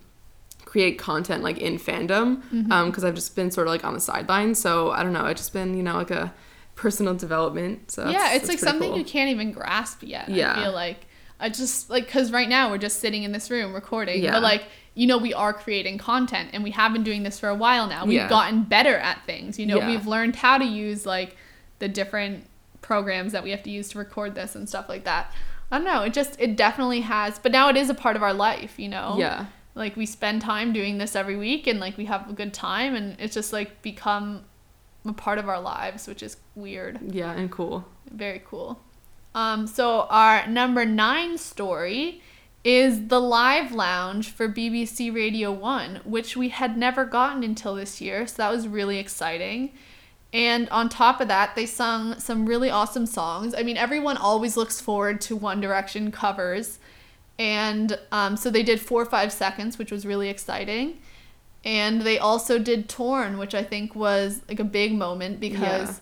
create content like in fandom Mm-hmm. um because i've just been sort of like on the sidelines so i don't know it's just been you know like a personal development so yeah, it's like something cool. you can't even grasp yet. Yeah. I feel like I just like because right now we're just sitting in this room recording, Yeah. but like you know we are creating content and we have been doing this for a while now. We've Yeah. gotten better at things. You know, Yeah. we've learned how to use like the different programs that we have to use to record this and stuff like that. I don't know. It just it definitely has, but now it is a part of our life. You know. yeah like we spend time doing this every week and like we have a good time and it's just like become a part of our lives which is weird yeah and cool very cool um so our number nine story is the live lounge for bbc radio 1 which we had never gotten until this year so that was really exciting. And on top of that they sung some really awesome songs. I mean everyone always looks forward to one direction covers. And um, so they did four or five seconds which was really exciting. And they also did torn which i think was like a big moment because Yeah.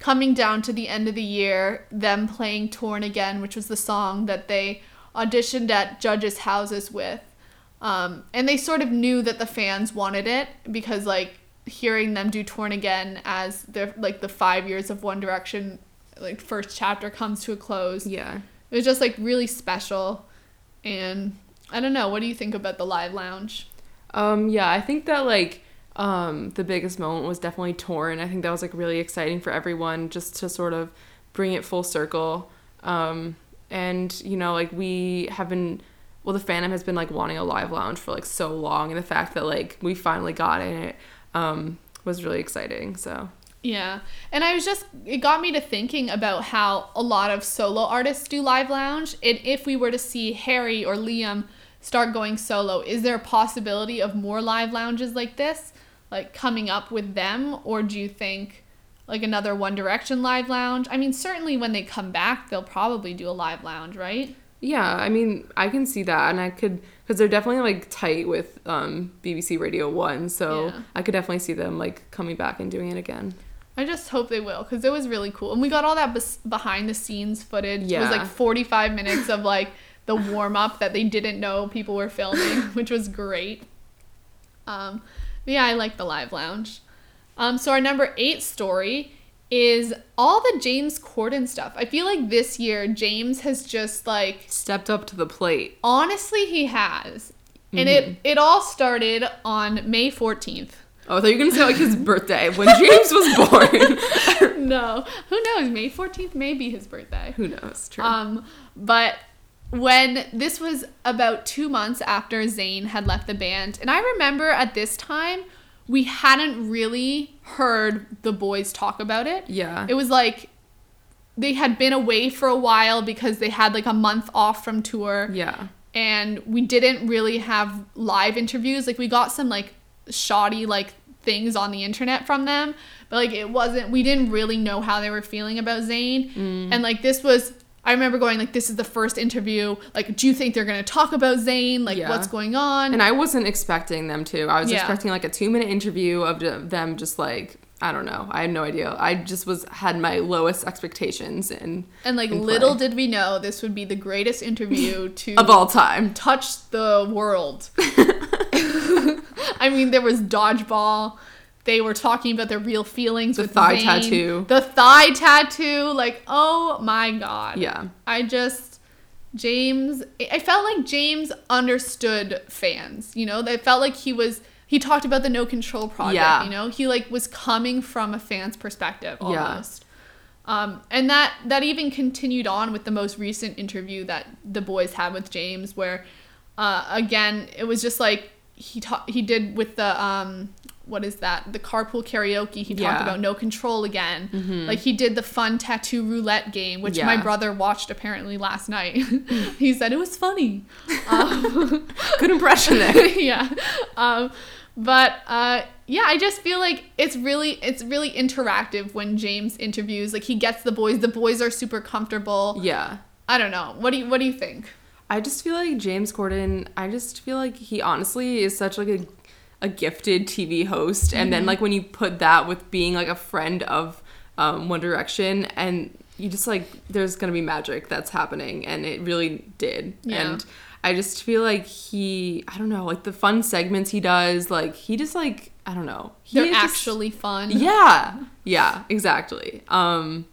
Coming down to the end of the year them playing torn again which was the song that they auditioned at judges houses with. Um, and they sort of knew that the fans wanted it because like hearing them do torn again as their like the five years of one direction like first chapter comes to a close. Yeah. It was just like really special. And i don't know. What do you think about the live lounge? Um, yeah, I think that like um the biggest moment was definitely torn. I think that was like really exciting for everyone just to sort of bring it full circle. Um, and you know, like we have been well, the fandom has been like wanting a live lounge for like so long, and the fact that like we finally got it um was really exciting. So Yeah. And I was just, it got me to thinking about how a lot of solo artists do live lounge. And if we were to see Harry or Liam start going solo, is there a possibility of more live lounges like this, like coming up with them? Or do you think like another One Direction live lounge? I mean, certainly when they come back, they'll probably do a live lounge, right? Yeah, I mean, I can see that, and I could because they're definitely like tight with um, BBC Radio One, so Yeah. I could definitely see them like coming back and doing it again. I just hope they will because it was really cool. And we got all that behind the scenes footage. It was like 45 minutes of like the warm up that they didn't know people were filming, which was great. Um, yeah, I like the live lounge. Um, so our number eight story is all the James Corden stuff. I feel like this year James has just like Stepped up to the plate. honestly he has. And it it all started on May 14th. Oh, I thought you were gonna say like his birthday when James was born. no, who knows? May 14th may be his birthday. Who knows? True. Um, but when this was about two months after Zayn had left the band, and I remember at this time we hadn't really heard the boys talk about it. yeah. It was like they had been away for a while because they had like a month off from tour yeah. and we didn't really have live interviews like we got some like shoddy like things on the internet from them but like it wasn't we didn't really know how they were feeling about Zayn mm. and like this was I remember going like this is the first interview like do you think they're going to talk about Zayn like Yeah. what's going on And I wasn't expecting them to. I was Yeah. expecting like a two minute interview of them just like I don't know. I had no idea. I just was had my lowest expectations and and like little did we know this would be the greatest interview to of all time. touch the world. I mean, there was dodgeball. They were talking about their real feelings with The thigh tattoo. The thigh tattoo. Like, oh my god. Yeah. I just James. I felt like James understood fans. You know, it felt like he was. He talked about the No Control project. Yeah. You know, he like was coming from a fan's perspective Yeah. almost. Um, and that that even continued on with the most recent interview that the boys had with James, where uh, again it was just like he ta- he did with the um what is that? The carpool karaoke he talked Yeah. about no control again. Like he did the fun tattoo roulette game which my brother watched apparently last night. He said it was funny. Um, Good impression there. yeah. Um but uh yeah i just feel like it's really it's really interactive when james interviews. Like he gets the boys. The boys are super comfortable. Yeah. i don't know. What do you what do you think? I just feel like James Corden, I just feel like he honestly is such like a a gifted TV host and then like when you put that with being like a friend of um, One Direction and you just like there's going to be magic that's happening and it really did. Yeah. And I just feel like he I don't know, like the fun segments he does, like he just like I don't know. He they're just- actually fun yeah. Yeah, exactly. Um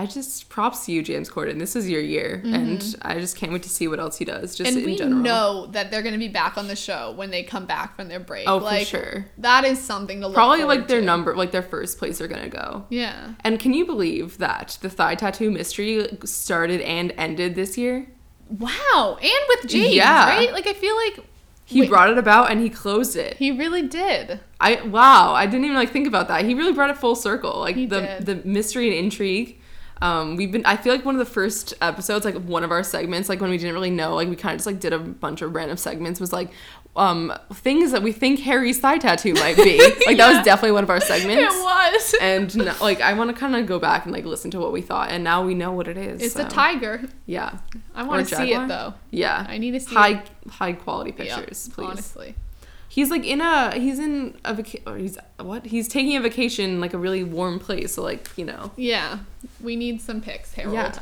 I just props to you, James Corden. This is your year, and I just can't wait to see what else he does. Just Mm-hmm. and in we general. know that they're going to be back on the show when they come back from their break. Oh, like, for sure. That is something to look Probably like their to. number, like their first place they're gonna go. Yeah. And can you believe that the thigh tattoo mystery started and ended this year? Wow. And with James, Yeah. right? Like I feel like He Wait. brought it about and he closed it. he really did. I wow, I didn't even like think about that. He really brought it full circle. Like He the did. the mystery and intrigue. Um, we've been I feel like one of the first episodes, like one of our segments, like when we didn't really know, like we kind of just like did a bunch of random segments, was like um things that we think Harry's thigh tattoo might be. Like that was definitely one of our segments. It was. and no- like I want to kind of go back and like listen to what we thought, and now we know what it is. It's so, a tiger. Yeah, I want to see it though. yeah. I need to see high high quality Yeah, pictures, please. Honestly. He's like in a he's in a vaca- or he's what? He's taking a vacation like a really warm place. So like, you know. Yeah. We need some pics, Harold. Yeah.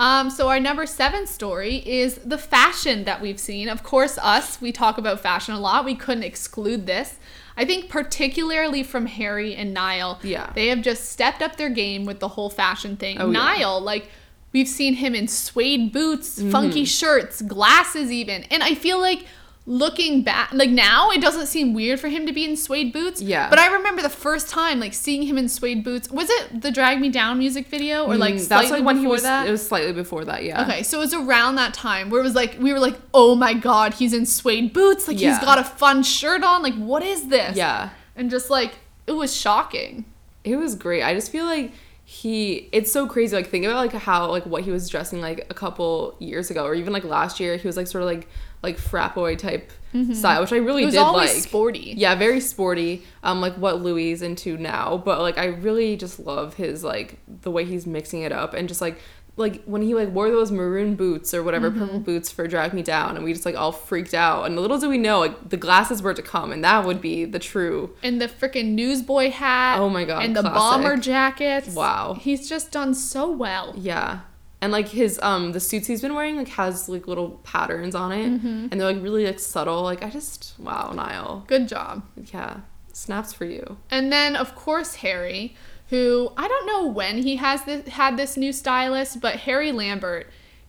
Um, so our number seven story is the fashion that we've seen. Of course, us, we talk about fashion a lot. We couldn't exclude this. I think particularly from Harry and Niall. Yeah. They have just stepped up their game with the whole fashion thing. Oh, yeah. Niall, like we've seen him in suede boots, Mm-hmm. funky shirts, glasses even. And I feel like looking back like now it doesn't seem weird for him to be in suede boots. Yeah. But I remember the first time like seeing him in suede boots. Was it the Drag Me Down music video or like Mm, that's like when he was that? it was slightly before that, yeah. Okay, so it was around that time where it was like we were like, oh my god, he's in suede boots, like he's got a fun shirt on, like what is this? Yeah. and just like it was shocking. It was great. I just feel like he it's so crazy like think about like how like what he was dressing like a couple years ago or even like last year he was like sort of like like frat boy type style which I really Mm-hmm. It was did always like sporty. yeah very sporty um like what Louis is into now but like I really just love his like the way he's mixing it up and just like like when he like wore those maroon boots or whatever Mm-hmm. purple boots for drag me down and we just like all freaked out and little do we know like the glasses were to come and that would be the true And the freaking newsboy hat. Oh my God, And the bomber jackets. Wow. He's just done so well. Yeah. And like his um the suits he's been wearing like has like little patterns on it Mm-hmm. and they're like really like subtle. Like I just wow, Niall. Good job. Yeah. Snaps for you. And then of course Harry, who I don't know when he has this had this new stylist, but Harry Lambert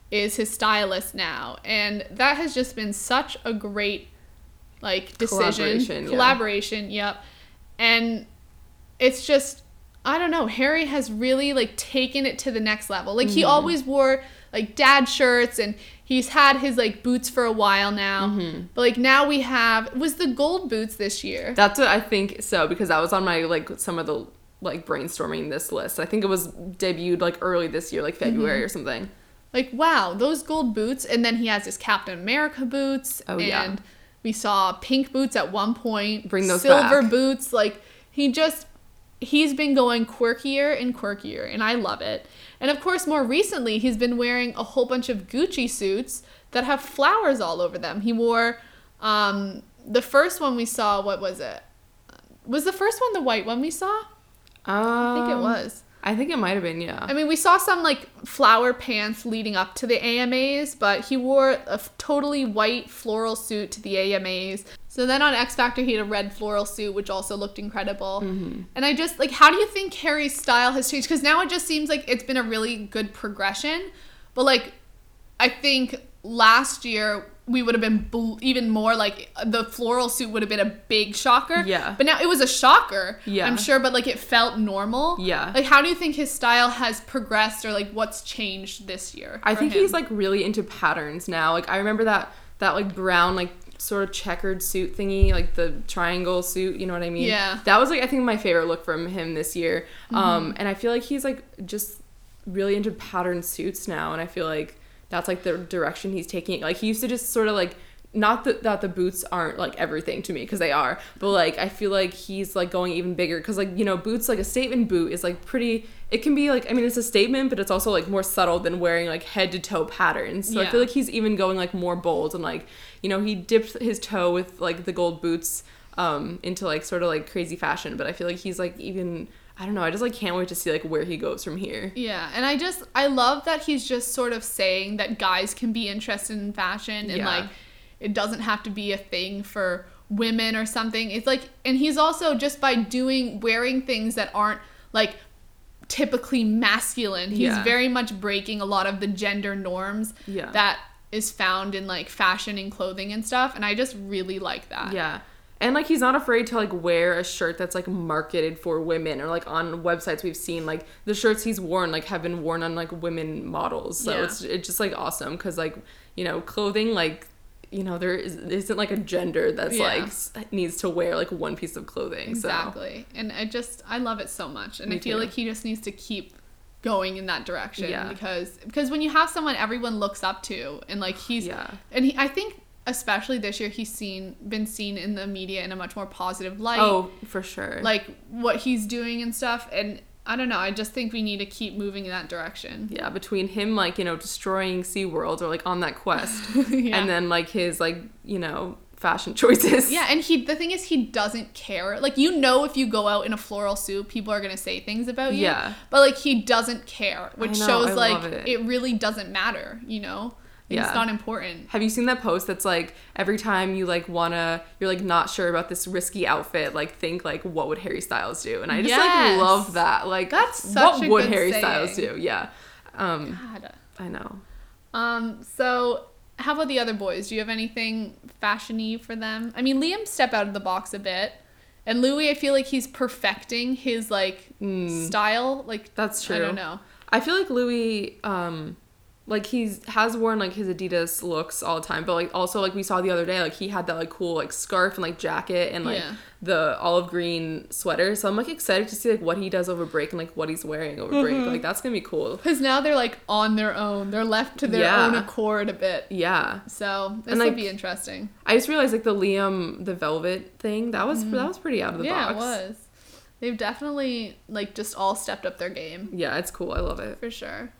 is his stylist now, and that has just been such a great like decision Collaboration, yeah. collaboration. Yep, and it's just I don't know. Harry has really like taken it to the next level. Like Mm-hmm. he always wore like dad shirts and he's had his like boots for a while now. Mm-hmm. But like now we have was the gold boots this year. That's what I think so because that was on my like some of the like brainstorming this list. I think it was debuted like early this year, like February Mm-hmm. or something. like wow those gold boots and then he has his captain america boots Oh, and yeah. we saw pink boots at one point Bring those silver back. boots like he just he's been going quirkier and quirkier and i love it. And of course more recently he's been wearing a whole bunch of gucci suits that have flowers all over them. He wore um the first one we saw what was it? Was the first one the white one we saw? Um, i think it was. I think it might have been, yeah. I mean, we saw some like flower pants leading up to the AMAs, but he wore a f- totally white floral suit to the AMAs. So then on X Factor, he had a red floral suit, which also looked incredible. Mm-hmm. And I just like, how do you think Harry's style has changed? Because now it just seems like it's been a really good progression. But like, I think last year we would have been bl- even more like the floral suit would have been a big shocker. Yeah. But now it was a shocker. Yeah. I'm sure, but like it felt normal. Yeah. Like, how do you think his style has progressed, or like what's changed this year? I think him? he's like really into patterns now. Like I remember that that like brown like sort of checkered suit thingy, like the triangle suit. You know what I mean? Yeah. That was like I think my favorite look from him this year. Mm-hmm. Um, and I feel like he's like just really into patterned suits now, and I feel like that's like the direction he's taking. Like he used to just sort of like not that that the boots aren't like everything to me because they are, but like I feel like he's like going even bigger because like you know boots like a statement boot is like pretty. It can be like I mean it's a statement, but it's also like more subtle than wearing like head to toe patterns. So I feel like he's even going like more bold and like you know he dipped his toe with like the gold boots um into like sort of like crazy fashion, but I feel like he's like even. I don't know. I just like can't wait to see like where he goes from here. Yeah, and I just I love that he's just sort of saying that guys can be interested in fashion and Yeah. like it doesn't have to be a thing for women or something. It's like and he's also just by doing wearing things that aren't like typically masculine. He's Yeah. very much breaking a lot of the gender norms Yeah. that is found in like fashion and clothing and stuff and I just really like that. Yeah. And like he's not afraid to like wear a shirt that's like marketed for women or like on websites we've seen like the shirts he's worn like have been worn on like women models. So Yeah. it's it's just like awesome cuz like you know clothing like you know there is, isn't like a gender that's Yeah. like needs to wear like one piece of clothing. Exactly. And I just I love it so much. And Me I feel too. like he just needs to keep going in that direction Yeah. because because when you have someone everyone looks up to and like he's Yeah. and he I think especially this year he's seen been seen in the media in a much more positive light. Oh, for sure. Like what he's doing and stuff and I don't know, I just think we need to keep moving in that direction. yeah, between him like, you know, destroying SeaWorld or like on that quest Yeah. and then like his like, you know, fashion choices. Yeah, and he the thing is he doesn't care. Like you know if you go out in a floral suit, people are gonna say things about you. Yeah. But like he doesn't care, which know, shows I like it. it. really doesn't matter, you know? Yeah. It's not important. Have you seen that post that's like every time you like wanna you're like not sure about this risky outfit, like think like what would Harry Styles do? And I just Yes. like love that. Like That's what a would Harry Styles do? Yeah. Um God. I know. Um, so how about the other boys? Do you have anything fashiony for them? I mean Liam step out of the box a bit. And Louis, I feel like he's perfecting his like style. Like. That's I don't know. I feel like Louis um like he's has worn like his Adidas looks all the time, but like also like we saw the other day, like he had that like cool like scarf and like jacket and like Yeah. the olive green sweater. So I'm like excited to see like what he does over break and like what he's wearing over break. Mm-hmm. Like that's gonna be cool. Because now they're like on their own. They're left to their Yeah. own accord a bit. Yeah. So this And, will like, be interesting. I just realized like the Liam the velvet thing that was that was pretty out of the yeah, box. it was. They've definitely like just all stepped up their game Yeah, it's cool. I love it. for sure.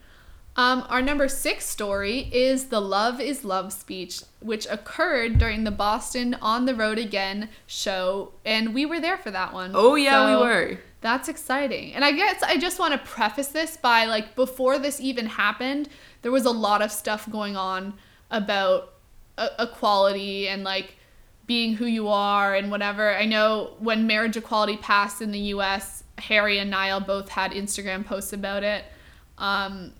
Um, our number six story is the Love is Love speech, which occurred during the Boston On the Road Again show, and we were there for that one. Oh yeah, So we were. That's exciting. And I guess I just want to preface this by like before this even happened, there was a lot of stuff going on about uh, equality and like being who you are and whatever. I know when marriage equality passed in the US, Harry and Niall both had Instagram posts about it. Um,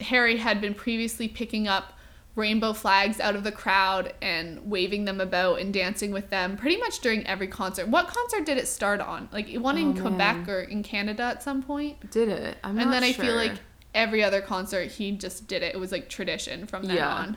Harry had been previously picking up rainbow flags out of the crowd and waving them about and dancing with them pretty much during every concert. What concert did it start on? Like one in Oh, Quebec man. or in Canada at some point? Did it? I'm and then I feel like every other concert he just did it. It was like tradition from then Yeah. on.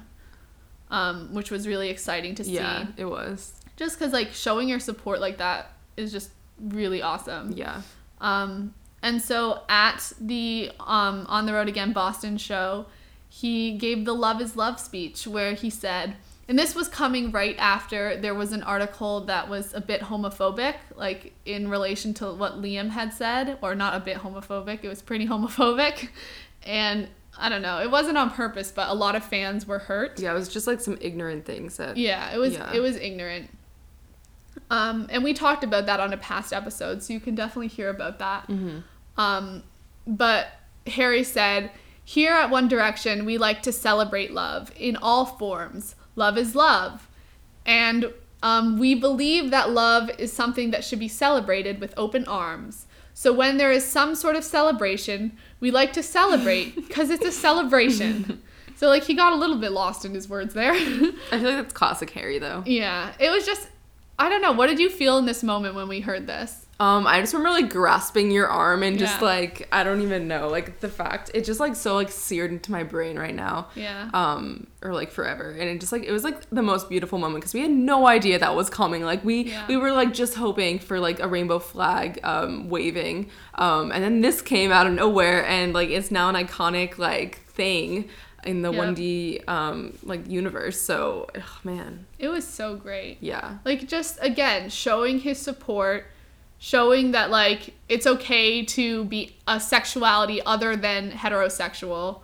Um, which was really exciting to see. yeah, it was. Just because like showing your support like that is just really awesome. Yeah. Um, and so at the um, On the Road Again Boston show, he gave the Love is Love speech where he said, and this was coming right after there was an article that was a bit homophobic, like in relation to what Liam had said, or not a bit homophobic, it was pretty homophobic. And I don't know, it wasn't on purpose, but a lot of fans were hurt. Yeah, it was just like some ignorant things that Yeah, it was Yeah. it was ignorant. Um, and we talked about that on a past episode, so you can definitely hear about that. Mm-hmm. Um, but Harry said, "Here at One Direction, we like to celebrate love in all forms. Love is love, and um, we believe that love is something that should be celebrated with open arms." So when there is some sort of celebration, we like to celebrate because it's a celebration. so like he got a little bit lost in his words there. I feel like that's classic Harry though. Yeah, it was just I don't know. What did you feel in this moment when we heard this? Um, I just remember like grasping your arm and just Yeah. like I don't even know like the fact it just like so like seared into my brain right now. Yeah. Um, or like forever, and it just like it was like the most beautiful moment because we had no idea that was coming. Like we Yeah. we were like just hoping for like a rainbow flag um waving. Um, and then this came out of nowhere and like it's now an iconic like thing in the Yep. 1D um like universe. So ugh, man, It was so great. yeah. Like just again showing his support, showing that like it's okay to be a sexuality other than heterosexual.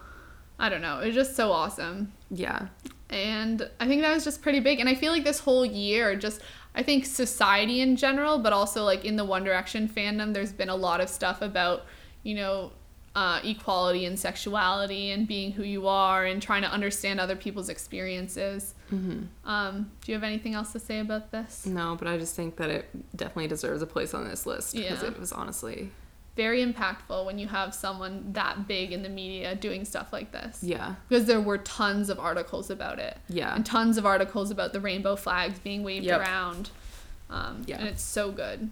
I don't know. It was just so awesome. Yeah. And I think that was just pretty big. And I feel like this whole year, just I think society in general, but also like in the One Direction fandom, there's been a lot of stuff about, you know, uh, equality and sexuality and being who you are and trying to understand other people's experiences. hmm Um, do you have anything else to say about this? No, but I just think that it definitely deserves a place on this list because Yeah. it was honestly, Very impactful when you have someone that big in the media doing stuff like this. yeah, Because there were tons of articles about it. yeah, and tons of articles about the rainbow flags being waved Yep. around. Um, Yeah. And it's so good.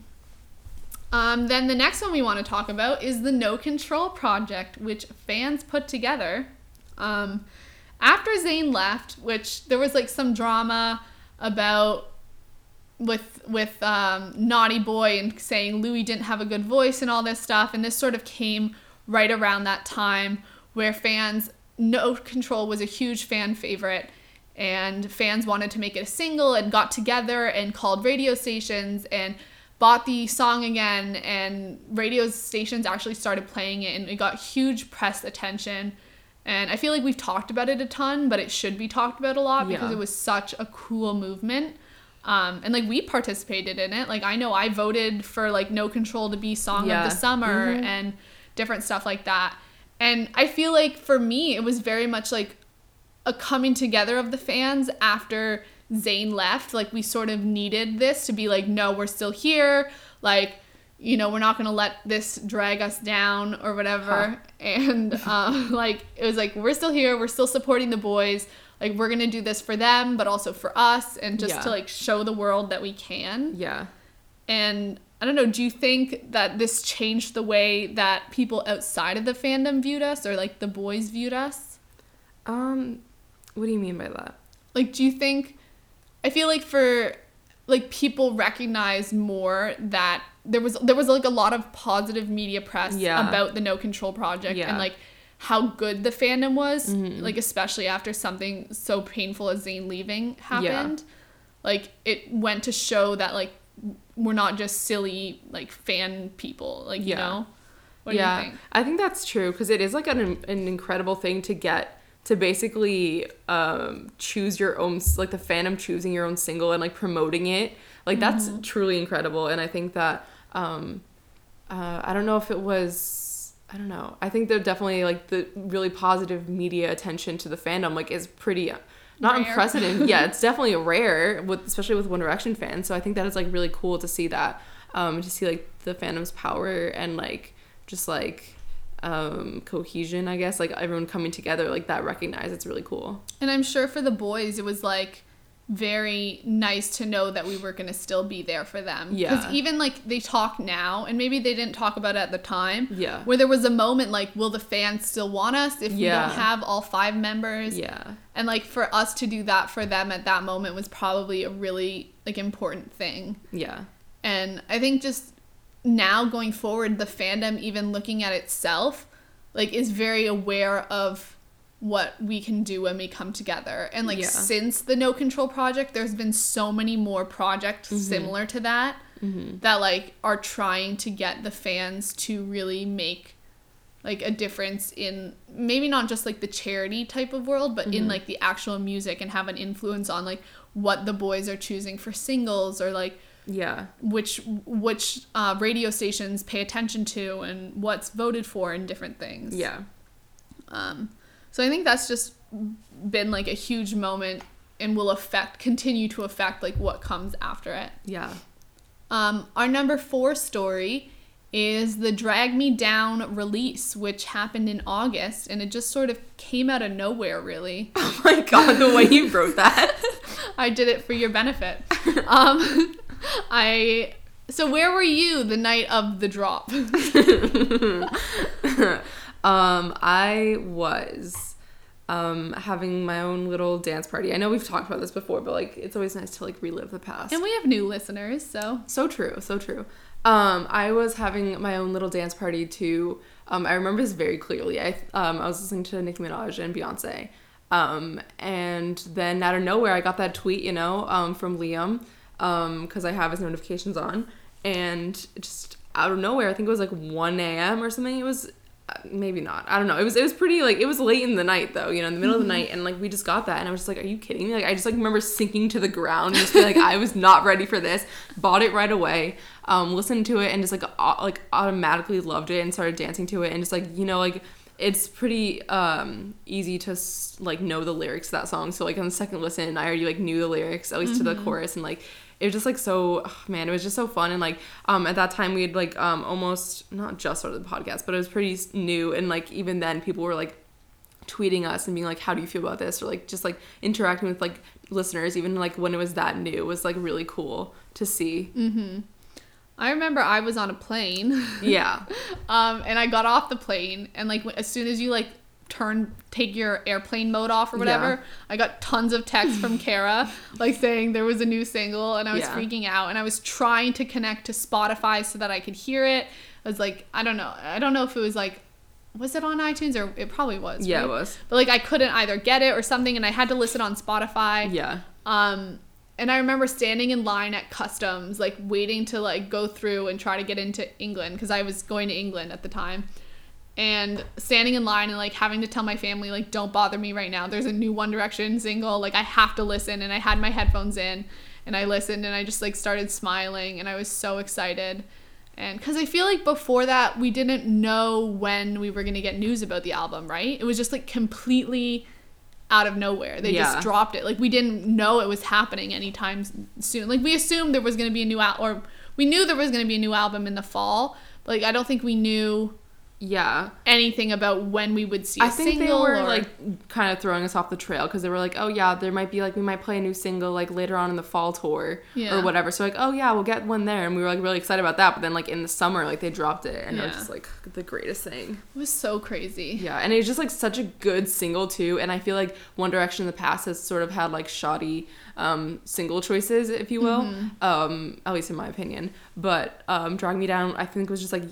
Um, then the next one we want to talk about is the No Control Project, which fans put together. Um, after Zayn left, which there was like some drama about with with um, Naughty Boy and saying Louis didn't have a good voice and all this stuff, and this sort of came right around that time where fans No Control was a huge fan favorite, and fans wanted to make it a single and got together and called radio stations and bought the song again and radio stations actually started playing it and it got huge press attention and i feel like we've talked about it a ton but it should be talked about a lot because Yeah. it was such a cool movement um, and like we participated in it like i know i voted for like no control to be song Yeah. of the summer Mhm. and different stuff like that and i feel like for me it was very much like a coming together of the fans after Zayn left. Like we sort of needed this to be like, no, we're still here. Like, you know, we're not gonna let this drag us down or whatever. And um, like it was like we're still here. We're still supporting the boys. Like we're gonna do this for them, but also for us, and just Yeah. to like show the world that we can. yeah. And I don't know, do you think that this changed the way that people outside of the fandom viewed us or like the boys viewed us? Um, what do you mean by that? Like, do you think? I feel like for like people recognize more that there was there was like a lot of positive media press Yeah. about the No Control project Yeah. and like how good the fandom was, Mhm. like especially after something so painful as Zayn leaving happened. Like it went to show that like we're not just silly like fan people, like you know. What yeah, do you think? I think that's true because it is like an an incredible thing to get to basically um, choose your own like the fandom choosing your own single and like promoting it. Like that's Mm-hmm. truly incredible, and I think that um, uh, I don't know if it was I don't know. I think that definitely like the really positive media attention to the fandom like is pretty. uh, Not Rare. unprecedented. yeah, it's definitely rare, with, especially with One Direction fans. So I think that is like really cool to see that, um, to see like the fandom's power and like just like um cohesion i guess like everyone coming together like that recognized it's really cool And I'm sure for the boys, it was like very nice to know that we were going to still be there for them. Yeah. Because even like they talk now, and maybe they didn't talk about it at the time, yeah where there was a moment like, will the fans still want us if we don't have all five members? yeah And like for us to do that for them at that moment was probably a really like important thing. yeah And I think just now going forward, the fandom, even looking at itself, like is very aware of what we can do when we come together. And like Yeah. since the No Control project, there's been so many more projects similar to that mm-hmm. that like are trying to get the fans to really make like a difference in maybe not just like the charity type of world but in Mhm. like the actual music and have an influence on like what the boys are choosing for singles or like yeah which which uh, radio stations pay attention to and what's voted for and different things. yeah Um, so I think that's just been like a huge moment and will affect continue to affect like what comes after it. yeah Um, our number four story is the Drag Me Down release, which happened in August, and it just sort of came out of nowhere, really. oh my god the way you wrote that I did it for your benefit. um, I so where were you the night of the drop? um, I was um having my own little dance party. I know we've talked about this before, but like it's always nice to like relive the past. and we have new listeners, so So true, so true. Um, I was having my own little dance party to. Um, I remember this very clearly. I um, I was listening to Nicki Minaj and Beyonce, um, and then out of nowhere I got that tweet, you know, um, from Liam, because I have his notifications on, and just out of nowhere, I think it was like 1 a.m. or something. It was uh, maybe not. I don't know. It was it was pretty like it was late in the night though, you know, in the middle of the night, and like we just got that, and I was just like, "Are you kidding me?" Like I just like remember sinking to the ground, and just be like, I was not ready for this. Bought it right away, um, listened to it, and just like au- like automatically loved it and started dancing to it, and just like you know like it's pretty um easy to s- like know the lyrics to that song. So like on the second listen, I already like knew the lyrics at least to the chorus, and like it was just like so ugh, man it was just so fun and like um at that time we had like um almost not just started the podcast but it was pretty new and like even then people were like tweeting us and being like how do you feel about this or like just like interacting with like listeners even like when it was that new was like really cool to see Mm-hmm. I remember I was on a plane. yeah Um, and I got off the plane, and like as soon as you like turn take your airplane mode off or whatever, Yeah. I got tons of texts from Kara like saying there was a new single, and I was Yeah. freaking out, and I was trying to connect to Spotify so that I could hear it. I was like, I don't know, I don't know if it was like, was it on iTunes or it probably was. yeah right? it was But like I couldn't either get it or something, and I had to listen on Spotify. yeah Um, and I remember standing in line at customs, like waiting to like go through and try to get into England because I was going to England at the time. And standing in line and like having to tell my family like don't bother me right now. There's a new One Direction single. Like I have to listen. And I had my headphones in and I listened and I just like started smiling and I was so excited. And because I feel like before that we didn't know when we were gonna get news about the album, right? It was just like completely out of nowhere. They Yeah. just dropped it. Like we didn't know it was happening anytime soon. Like we assumed there was going to be a new al- or we knew there was going to be a new album in the fall. But like I don't think we knew yeah anything about when we would see a I think they single were or like kind of throwing us off the trail because they were like, oh yeah, there might be like we might play a new single like later on in the fall tour Yeah. or whatever. So like, oh yeah, we'll get one there, and we were like really excited about that. But then like in the summer, like they dropped it, and it was just like the greatest thing. it was so crazy. Yeah, and it's just like such a good single too. And I feel like One Direction in the past has sort of had like shoddy um, single choices, if you will, um, at least in my opinion. But um, Drag Me Down, I think was just like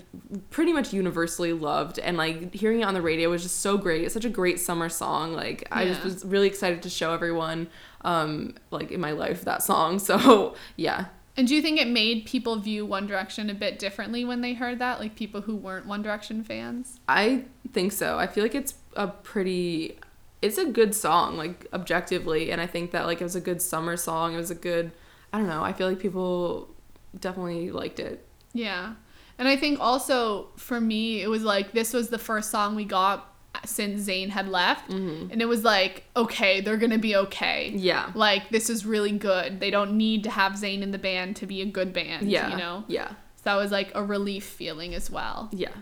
pretty much universally loved, and like hearing it on the radio was just so great. It's such a great summer song. Like I just was really excited to show everyone, um, like in my life, that song. So yeah, And do you think it made people view One Direction a bit differently when they heard that? Like people who weren't One Direction fans? I think so. I feel like it's a pretty it's a good song like objectively and I think that like it was a good summer song. It was a good I don't know. I feel like people definitely liked it. Yeah. And I think also for me, it was like this was the first song we got since Zayn had left. And it was like, okay, they're going to be okay. Mm-hmm. Yeah. Like, this is really good. They don't need to have Zayn in the band to be a good band, Yeah. you know? Yeah. So that was like a relief feeling as well. Yeah.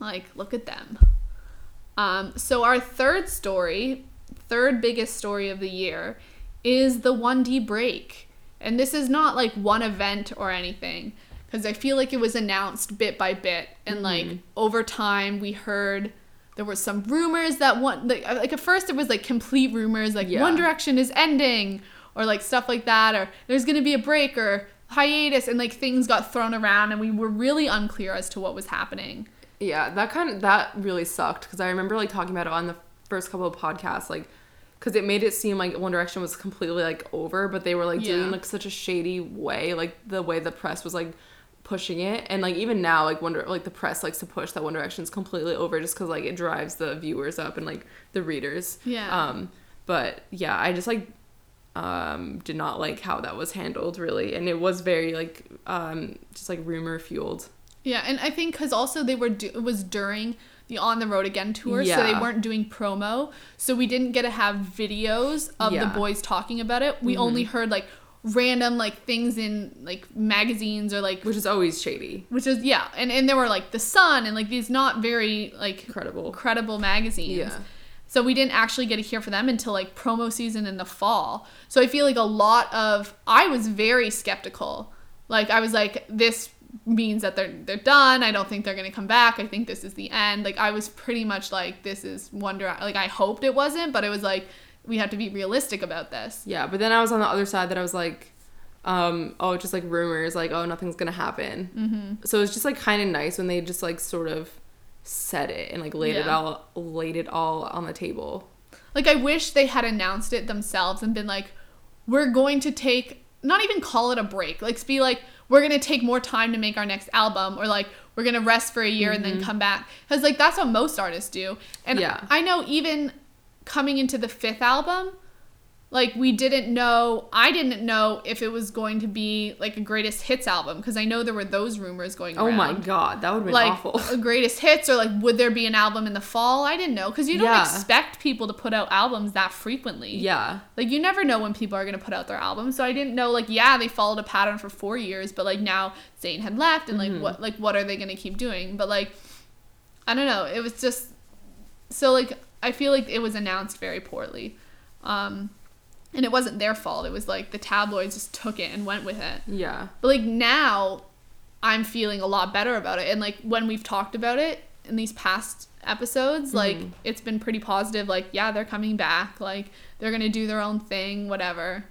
Like, look at them. Um, so our third story, third biggest story of the year, is the 1D break. And this is not like one event or anything, because I feel like it was announced bit by bit. And like over time, we heard there was some rumors that one, like, like at first it was like complete rumors, like Yeah. One Direction is ending, or like stuff like that, or there's gonna be a break or hiatus, and like things got thrown around, and we were really unclear as to what was happening. Yeah, that kind of that really sucked because I remember like talking about it on the first couple of podcasts, like because it made it seem like One Direction was completely like over, but they were like Yeah. doing like such a shady way, like the way the press was like pushing it, and like even now, like Wonder like the press likes to push that One Direction's completely over just because like it drives the viewers up and like the readers. Yeah. Um, but yeah, I just like um did not like how that was handled really, and it was very like um just like rumor fueled. Yeah, and I think because also they were do- it was during the On the Road Again tour, so they weren't doing promo, so we didn't get to have videos of Yeah. the boys talking about it. We only mm-hmm. heard like random like things in like magazines or like Which is always shady. which is yeah, and and there were like the Sun and like these not very like Credible. credible magazines. Yeah. So we didn't actually get to hear from them until like promo season in the fall. So I feel like a lot of I was very skeptical Like I was like, this means that they're they're done. I don't think they're gonna come back. I think this is the end. Like I was pretty much like, this is One Direction. Like I hoped it wasn't, but it was like we have to be realistic about this. Yeah, but then I was on the other side that I was like, um, oh, just like rumors, like oh, nothing's gonna happen. Mm-hmm. So it's just like kind of nice when they just like sort of said it and like laid it all laid it all on the table. Like I wish they had announced it themselves and been like, we're going to take not even call it a break. Like be like, we're gonna take more time to make our next album, or like we're gonna rest for a year and then mm-hmm. come back. Because like that's what most artists do. And Yeah. I know even coming into the fifth album, like we didn't know I didn't know if it was going to be like a greatest hits album because I know there were those rumors going on. Oh around. my god, that would be like awful. a greatest hits or like would there be an album in the fall i didn't know because you don't Yeah. expect people to put out albums that frequently yeah. like you never know when people are going to put out their albums so i didn't know like yeah they followed a pattern for four years but like now zayn had left and like Mm-hmm. what like what are they going to keep doing but like i don't know it was just so like i feel like it was announced very poorly um and it wasn't their fault it was like the tabloids just took it and went with it Yeah. but like now, I'm feeling a lot better about it. And like when we've talked about it in these past episodes, like it's been pretty positive. Like yeah, they're coming back. Like they're gonna do their own thing, whatever.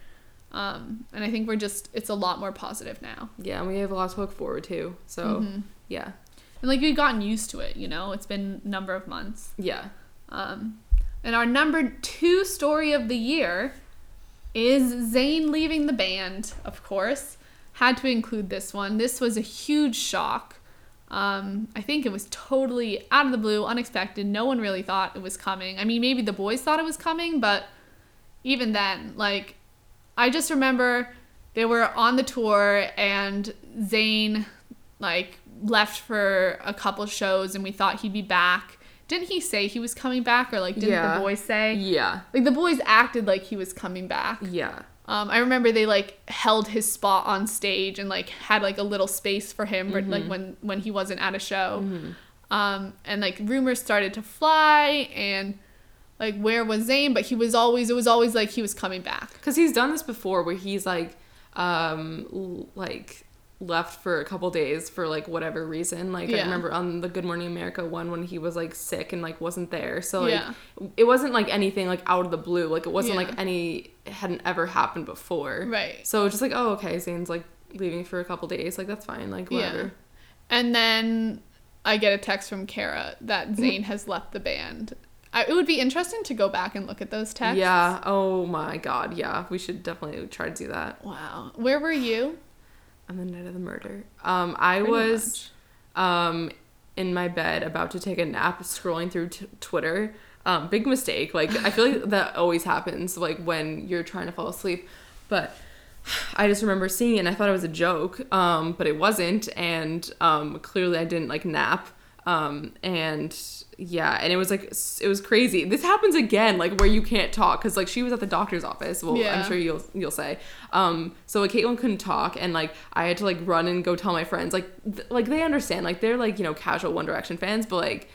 Um, and I think we're just it's a lot more positive now. Yeah, and we have a lot to look forward to. So Mm-hmm. yeah. And like we've gotten used to it. You know, it's been a number of months. Yeah. Um, and our number two story of the year is Zayn leaving the band, of course. Had to include this one. This was a huge shock. Um, I think it was totally out of the blue, unexpected. No one really thought it was coming. I mean, maybe the boys thought it was coming, but even then, like, I just remember they were on the tour and Zayn, like, left for a couple shows and we thought he'd be back. Didn't he say he was coming back or, like, didn't Yeah. the boys say? Yeah. Like, the boys acted like he was coming back. Yeah. Um, I remember they like held his spot on stage and like had like a little space for him, for, like when when he wasn't at a show. Um, and like rumors started to fly, and like where was Zayn? But he was always it was always like he was coming back. Because he's done this before where he's like, um, like left for a couple days for like whatever reason. Like Yeah. I remember on the Good Morning America one when he was like sick and like wasn't there. So like Yeah. it wasn't like anything like out of the blue. Like it wasn't Yeah. like any hadn't ever happened before. Right. So it's just like oh okay, Zayn's like leaving for a couple days. Like that's fine. Like whatever. Yeah. And then I get a text from Kara that. Zayn has left the band. I, it would be interesting to go back and look at those texts. Yeah. Oh my god. Yeah. We should definitely try to do that Wow. Where were you? On the night of the murder. Um, I Pretty was um in my bed about to take a nap, scrolling through t- Twitter. Um, big mistake. Like I feel like that always happens. Like when you're trying to fall asleep, but. I just remember seeing it and I thought it was a joke, um, but it wasn't. And um, clearly I didn't like nap. Um, and yeah, and it was like, it was crazy. This happens again, like where you can't talk. Cause like she was at the doctor's office. Well, Yeah. I'm sure you'll, you'll say. Um, so like Caitlin couldn't talk and like I had to like run and go tell my friends, like, th- like they understand, like they're like, you know, casual One Direction fans, but like,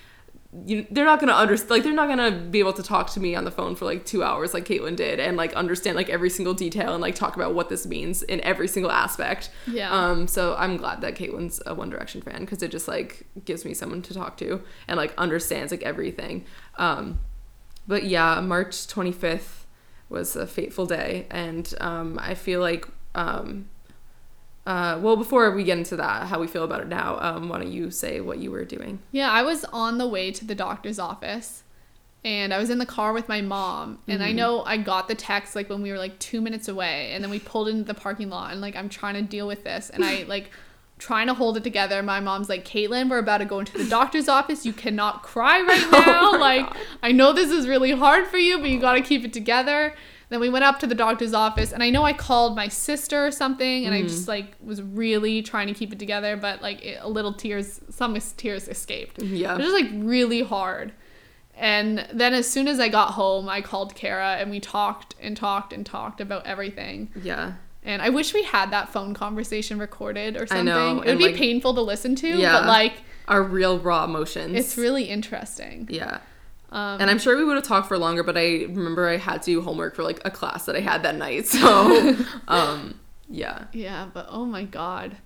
you, they're not gonna understand like they're not gonna be able to talk to me on the phone for like two hours like Caitlin did and like understand like every single detail and like talk about what this means in every single aspect. Yeah. Um. So I'm glad that Caitlin's a One Direction fan because it just like gives me someone to talk to and like understands like everything. Um. But yeah, March 25th was a fateful day, and um, I feel like um. Uh, well, before we get into that, how we feel about it now, um, why don't you say what you were doing? Yeah, I was on the way to the doctor's office and I was in the car with my mom. And Mm-hmm. I know I got the text like when we were like two minutes away. And then we pulled into the parking lot and like I'm trying to deal with this. And I like trying to hold it together. My mom's like, Caitlin, we're about to go into the doctor's office. You cannot cry right now. Oh like, God. I know this is really hard for you, but you got to keep it together. Then we went up to the doctor's office, and I know I called my sister or something, and I Mm-hmm. just like was really trying to keep it together, but like it, a little tears, some tears escaped. Yeah. It was just like really hard. And then as soon as I got home, I called Kara and we talked and talked and talked about everything. Yeah. And I wish we had that phone conversation recorded or I something. know, It would be like- painful to listen to, Yeah. but like Our real raw emotions. it's really interesting. yeah. Um, And I'm sure we would have talked for longer, but I remember I had to do homework for like a class that I had that night. So, um, Yeah. Yeah, but oh my god.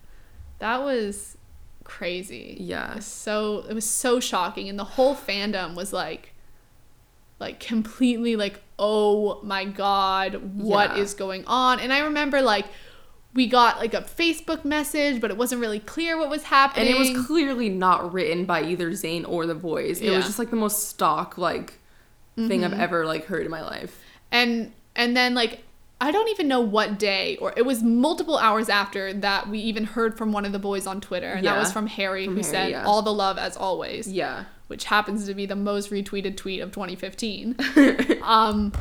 That was crazy. Yeah. So it was so shocking and the whole fandom was like like completely like oh my god, what is Yeah. going on? And I remember like we got like a Facebook message, but it wasn't really clear what was happening. And it was clearly not written by either Zayn or the boys. It Yeah. was just like the most stock like thing I've ever like heard in my life. and and then like I don't even know what day or it was multiple hours after that we even heard from one of the boys on Twitter and that was from Harry From who Harry, said yeah. all the love as always Yeah. which happens to be the most retweeted tweet of 2015 um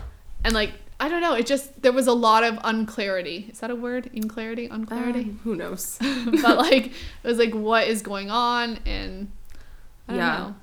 and like I don't know it just there was a lot of unclarity is that a word unclarity unclarity Um, who knows? but like it was like what is going on and I don't Yeah. know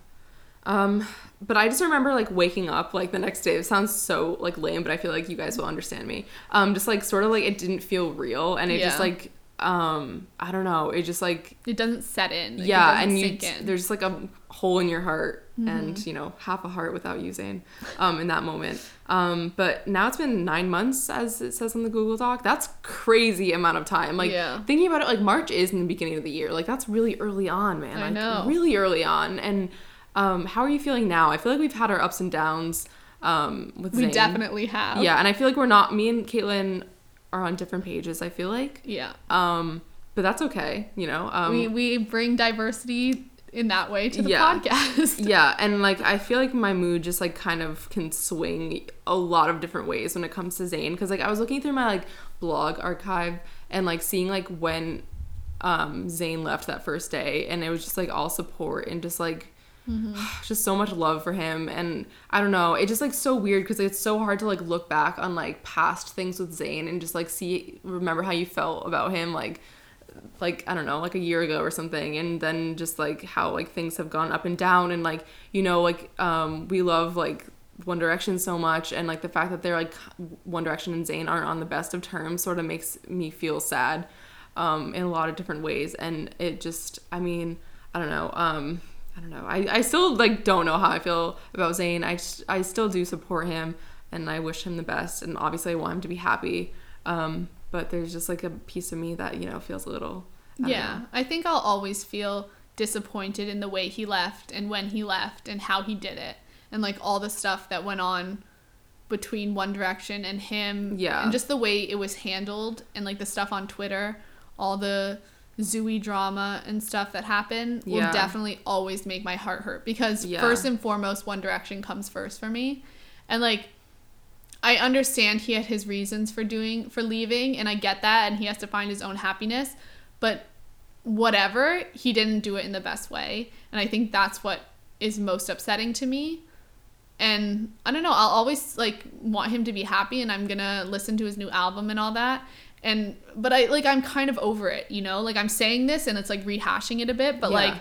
Um, but I just remember like waking up like the next day. It sounds so like lame, but I feel like you guys will understand me. Um, just like sort of like it didn't feel real, and it just like um, I don't know. It just like it doesn't set in Like, yeah, and you there's just like a hole in your heart, Mm-hmm. and you know half a heart without using, um, in that moment. Um, but now it's been nine months, as it says on the Google Doc. That's crazy amount of time. Like Yeah. thinking about it, like March is in the beginning of the year. Like that's really early on, man. I like, know. really early on. And um, how are you feeling now? I feel like we've had our ups and downs um, with we Zayn. definitely have Yeah, and I feel like we're not. Me and Caitlin are on different pages. I feel like, yeah um, but that's okay. You know, um, we we bring diversity in that way to the Yeah. podcast. yeah, and like I feel like my mood just like kind of can swing a lot of different ways when it comes to Zayn because like I was looking through my like blog archive and like seeing like when um Zayn left that first day and it was just like all support and just like just so much love for him and I don't know it just like so weird because it's so hard to like look back on like past things with Zayn and just like see remember how you felt about him like like I don't know, like a year ago or something, and then just like how like things have gone up and down, and like you know, like um, we love like One Direction so much, and like the fact that they're like One Direction and Zayn aren't on the best of terms sort of makes me feel sad, um, in a lot of different ways, and it just, I mean, I don't know, um, I don't know, I, I still like don't know how I feel about Zayn. I I still do support him, and I wish him the best, and obviously I want him to be happy. Um, but there's just like a piece of me that you know feels a little I Yeah, know. I think I'll always feel disappointed in the way he left and when he left and how he did it and like all the stuff that went on between One Direction and him. Yeah. And just the way it was handled and like the stuff on Twitter, all the Zooey drama and stuff that happened will Yeah. definitely always make my heart hurt because Yeah. first and foremost One Direction comes first for me. And like I understand he had his reasons for doing for leaving and I get that and he has to find his own happiness, but whatever, he didn't do it in the best way. And I think that's what is most upsetting to me. And I don't know, I'll always like want him to be happy and I'm going to listen to his new album and all that. And but I like I'm kind of over it, you know? Like I'm saying this and it's like rehashing it a bit, but Yeah. like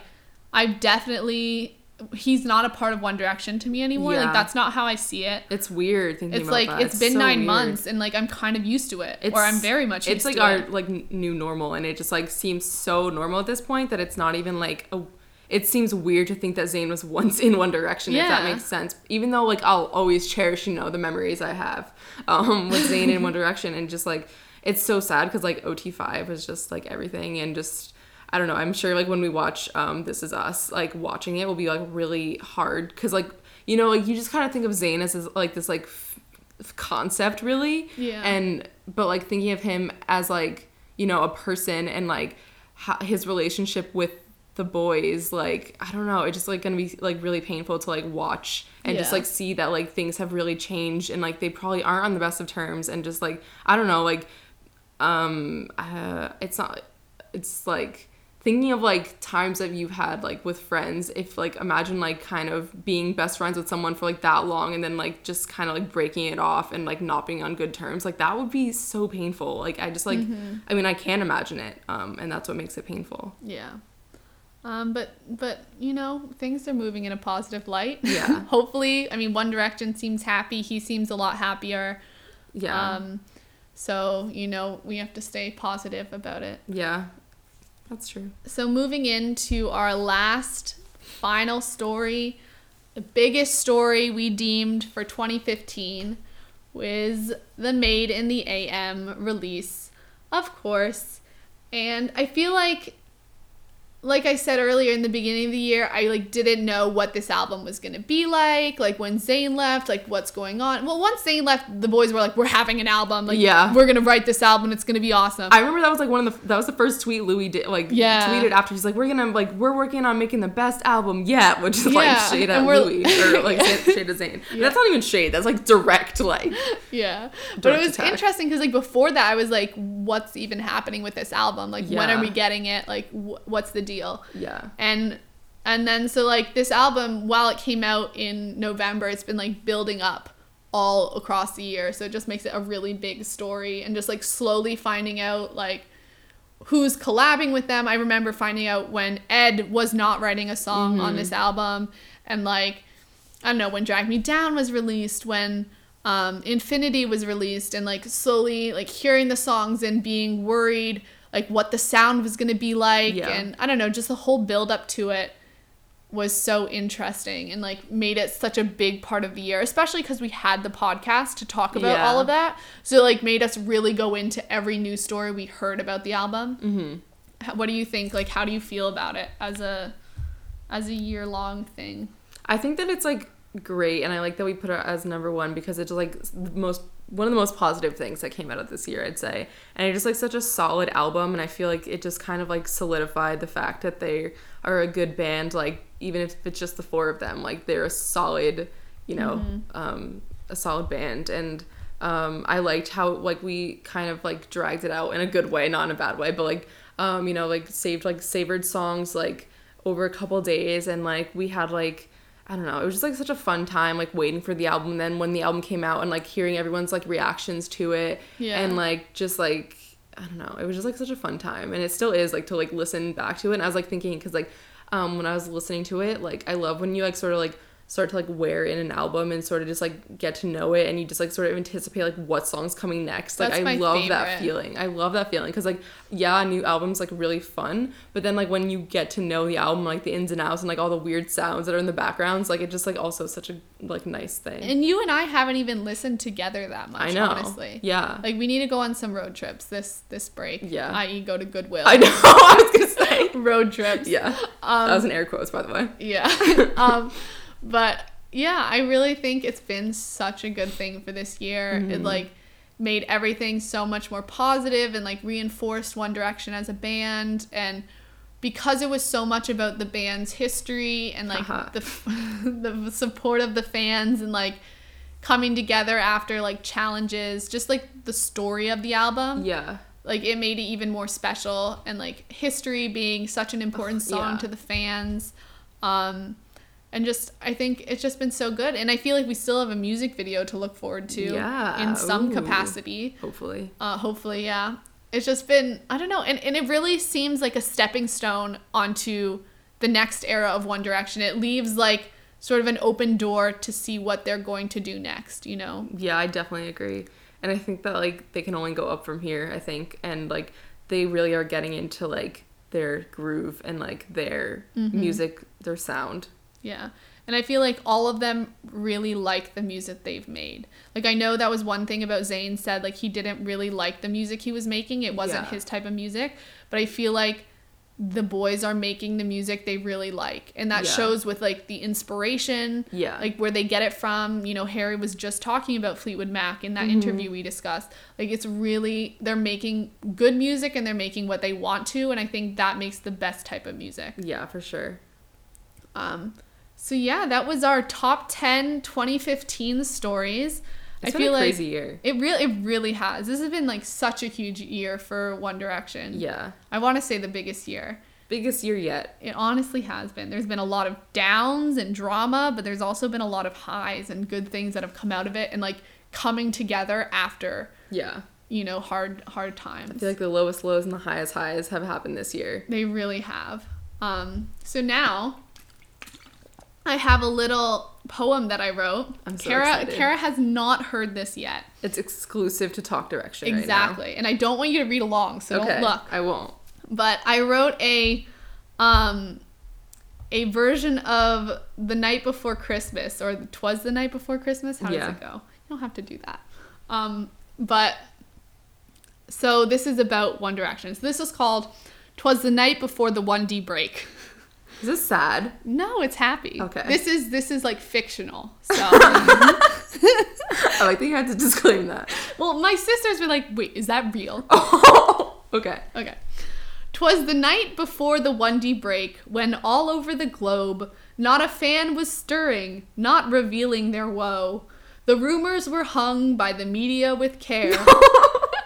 I've definitely he's not a part of One Direction to me anymore. Yeah. Like that's not how I see it. It's weird thinking It's like that. it's been so nine weird. months and like I'm kind of used to it, It's, or I'm very much. It's used like to our it. like new normal, and it just like seems so normal at this point that it's not even like a. It seems weird to think that Zayn was once in One Direction, if that makes sense. Even though like I'll always cherish, you know, the memories I have um, with Zayn in One Direction, and just like it's so sad because like OT5 was just like everything, and just I don't know. I'm sure like when we watch um, This Is Us, like watching it will be like really hard because like you know like you just kind of think of Zayn as, as like this like f- concept really Yeah. and but like thinking of him as like you know a person and like his relationship with the boys like i don't know it's just like gonna be like really painful to like watch and just like see that like things have really changed and like they probably aren't on the best of terms and just like i don't know like um uh, it's not it's like thinking of like times that you've had like with friends if like imagine like kind of being best friends with someone for like that long and then like just kind of like breaking it off and like not being on good terms like that would be so painful like i just like i mean i can't imagine it um and that's what makes it painful Yeah. Um, but but you know things are moving in a positive light. Yeah. Hopefully, I mean One Direction seems happy. He seems a lot happier. yeah Um, so you know we have to stay positive about it. yeah that's true So moving into our last final story, the biggest story we deemed for 2015 was the Made in the AM release Of course. And I feel like like I said earlier in the beginning of the year, I like didn't know what this album was gonna be like. Like when Zayn left, like what's going on. Well, once Zayn left, the boys were like, "We're having an album. Like, Yeah. we're gonna write this album. It's gonna be awesome." I remember that was like one of the that was the first tweet Louis did like Yeah. tweeted after he's like we're gonna like we're working on making the best album yet which is like shade and at Louis or like shade at Zayn Yeah. that's not even shade that's like direct like yeah, but it was attack. interesting because like before that, I was like, "What's even happening with this album? Like, when are we getting it? Like, wh- what's the deal?" yeah. And and then so like this album while it came out in november it's been like building up all across the year. So it just makes it a really big story and just like slowly finding out like who's collabing with them. I remember finding out when ed was not writing a song on this album. And like i don't know when drag me down was released when um, infinity was released and like slowly like hearing the songs and being worried like what the sound was going to be like Yeah. and i don't know just the whole build up to it was so interesting and like made it such a big part of the year especially because we had the podcast to talk about Yeah. all of that so it, like made us really go into every news story we heard about the album mm-hmm. what do you think like how do you feel about it as a as a year long thing I think that it's like great, and I like that we put it as number one because it's like the most one of the most positive things that came out of this year, I'd say. And it's just like such a solid album, and I feel like it just kind of like solidified the fact that they are a good band. Like even if it's just the four of them, like they're a solid, you know, um, a solid band, and. Um, I liked how like we kind of like dragged it out in a good way, not in a bad way, but like um, you know, like saved like savored songs like over a couple days and like we had like I don't know, it was just like such a fun time like waiting for the album. then when the album came out and like hearing everyone's like reactions to it Yeah. and like just like I don't know, it was just like such a fun time and it still is like to like listen back to it. And I was like thinking cuz like um when I was listening to it, like I love when you like sort of like start to like wear in an album and sort of just like get to know it and you just like sort of anticipate like what song's coming next. Like That's I love that feeling. I love that feeling because like yeah, a new album's like really fun, but then like when you get to know the album, like the ins and outs and like all the weird sounds that are in the backgrounds, like it just like also such a like nice thing. and you and i haven't even listened together that much I know. honestly Yeah. like we need to go on some road trips this this break Yeah. i.e go to goodwill I know. I was gonna say. road trips Yeah. Um, that was in air quotes, by the way. Yeah. um, but yeah, I really think it's been such a good thing for this year. Mm-hmm. It like made everything so much more positive and like reinforced One Direction as a band and because it was so much about the band's history and like Haha. the the support of the fans and like coming together after like challenges, just like the story of the album Yeah. like it made it even more special and like history being such an important song yeah. to the fans um and just i think it's just been so good and i feel like we still have a music video to look forward to Yeah, in some ooh. capacity Hopefully. uh hopefully yeah it's just been i don't know and, and it really seems like a stepping stone onto the next era of one direction it leaves like sort of an open door to see what they're going to do next you know Yeah, I definitely agree. And I think that like they can only go up from here, I think. And like they really are getting into like their groove and like their Mm-hmm. music, their sound. Yeah. And I feel like all of them really like the music they've made. Like I know that was one thing about Zayn said like he didn't really like the music he was making. It wasn't Yeah. his type of music, but I feel like the boys are making the music they really like. And that Yeah. shows with like the inspiration, Yeah. like where they get it from. You know, Harry was just talking about Fleetwood Mac in that Mm-hmm. interview we discussed. Like it's really they're making good music and they're making what they want to and I think that makes the best type of music. Yeah, for sure. Um, so yeah, that was our top 10 2015 stories. It's I been feel a like crazy year. it really it really has. This has been like such a huge year for One Direction. Yeah. I want to say the biggest year. Biggest year yet. It honestly has been. There's been a lot of downs and drama, but there's also been a lot of highs and good things that have come out of it and like coming together after, Yeah. you know, hard hard times. I feel like the lowest lows and the highest highs have happened this year. They really have. Um, so now I have a little poem that I wrote. I'm so Kara excited. Kara has not heard this yet. It's exclusive to Talk Direction right now. exactly. and I don't want you to read along, so okay. don't look. I won't. But I wrote a um a version of The Night Before Christmas or Twas the Night Before Christmas. How Yeah. does it go? You don't have to do that. Um but so this is about One Direction. So this is called "Twas the Night Before the 1D Break." Is this sad? No, it's happy. Okay. This is this is like fictional. So, oh, I like that you had to disclaim that. well, my sisters were like, "Wait, is that real?" Oh, okay. Okay. Twas the night before the 1D break when all over the globe not a fan was stirring, not revealing their woe. The rumors were hung by the media with care.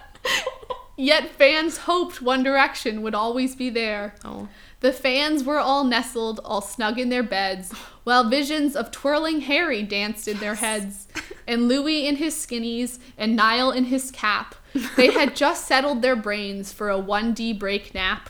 Yet fans hoped One Direction would always be there. Oh. The fans were all nestled, all snug in their beds, while visions of twirling Harry danced in their heads, and Louis in his skinnies, and Niall in his cap. They had just settled their brains for a 1D break nap.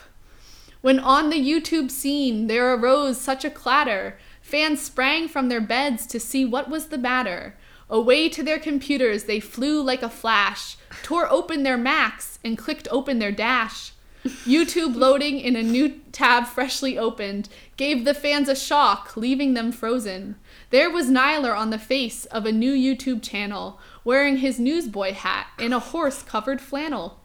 When on the YouTube scene there arose such a clatter, fans sprang from their beds to see what was the matter. Away to their computers they flew like a flash, tore open their Macs, and clicked open their dash. YouTube loading in a new tab freshly opened gave the fans a shock, leaving them frozen. There was Niall on the face of a new YouTube channel, wearing his newsboy hat in a horse covered flannel.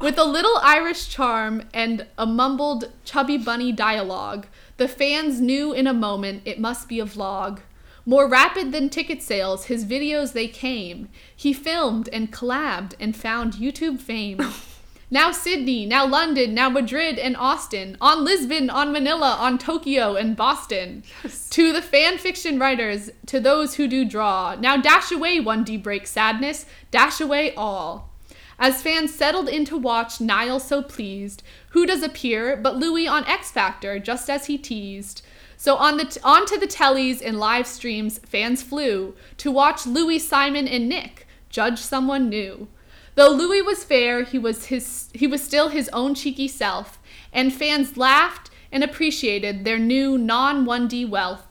With a little Irish charm and a mumbled chubby bunny dialogue, the fans knew in a moment it must be a vlog. More rapid than ticket sales, his videos they came. He filmed and collabed and found YouTube fame. Now Sydney, now London, now Madrid and Austin, on Lisbon, on Manila, on Tokyo and Boston. To the fan fiction writers, to those who do draw, now dash away 1D break sadness, dash away all. As fans settled in to watch Niall so pleased, who does appear but Louis on X Factor, just as he teased. So on the t- onto the tellies and live streams, fans flew to watch Louis, Simon, and Nick judge someone new. Though Louis was fair, he was his he was still his own cheeky self, and fans laughed and appreciated their new non-1D wealth.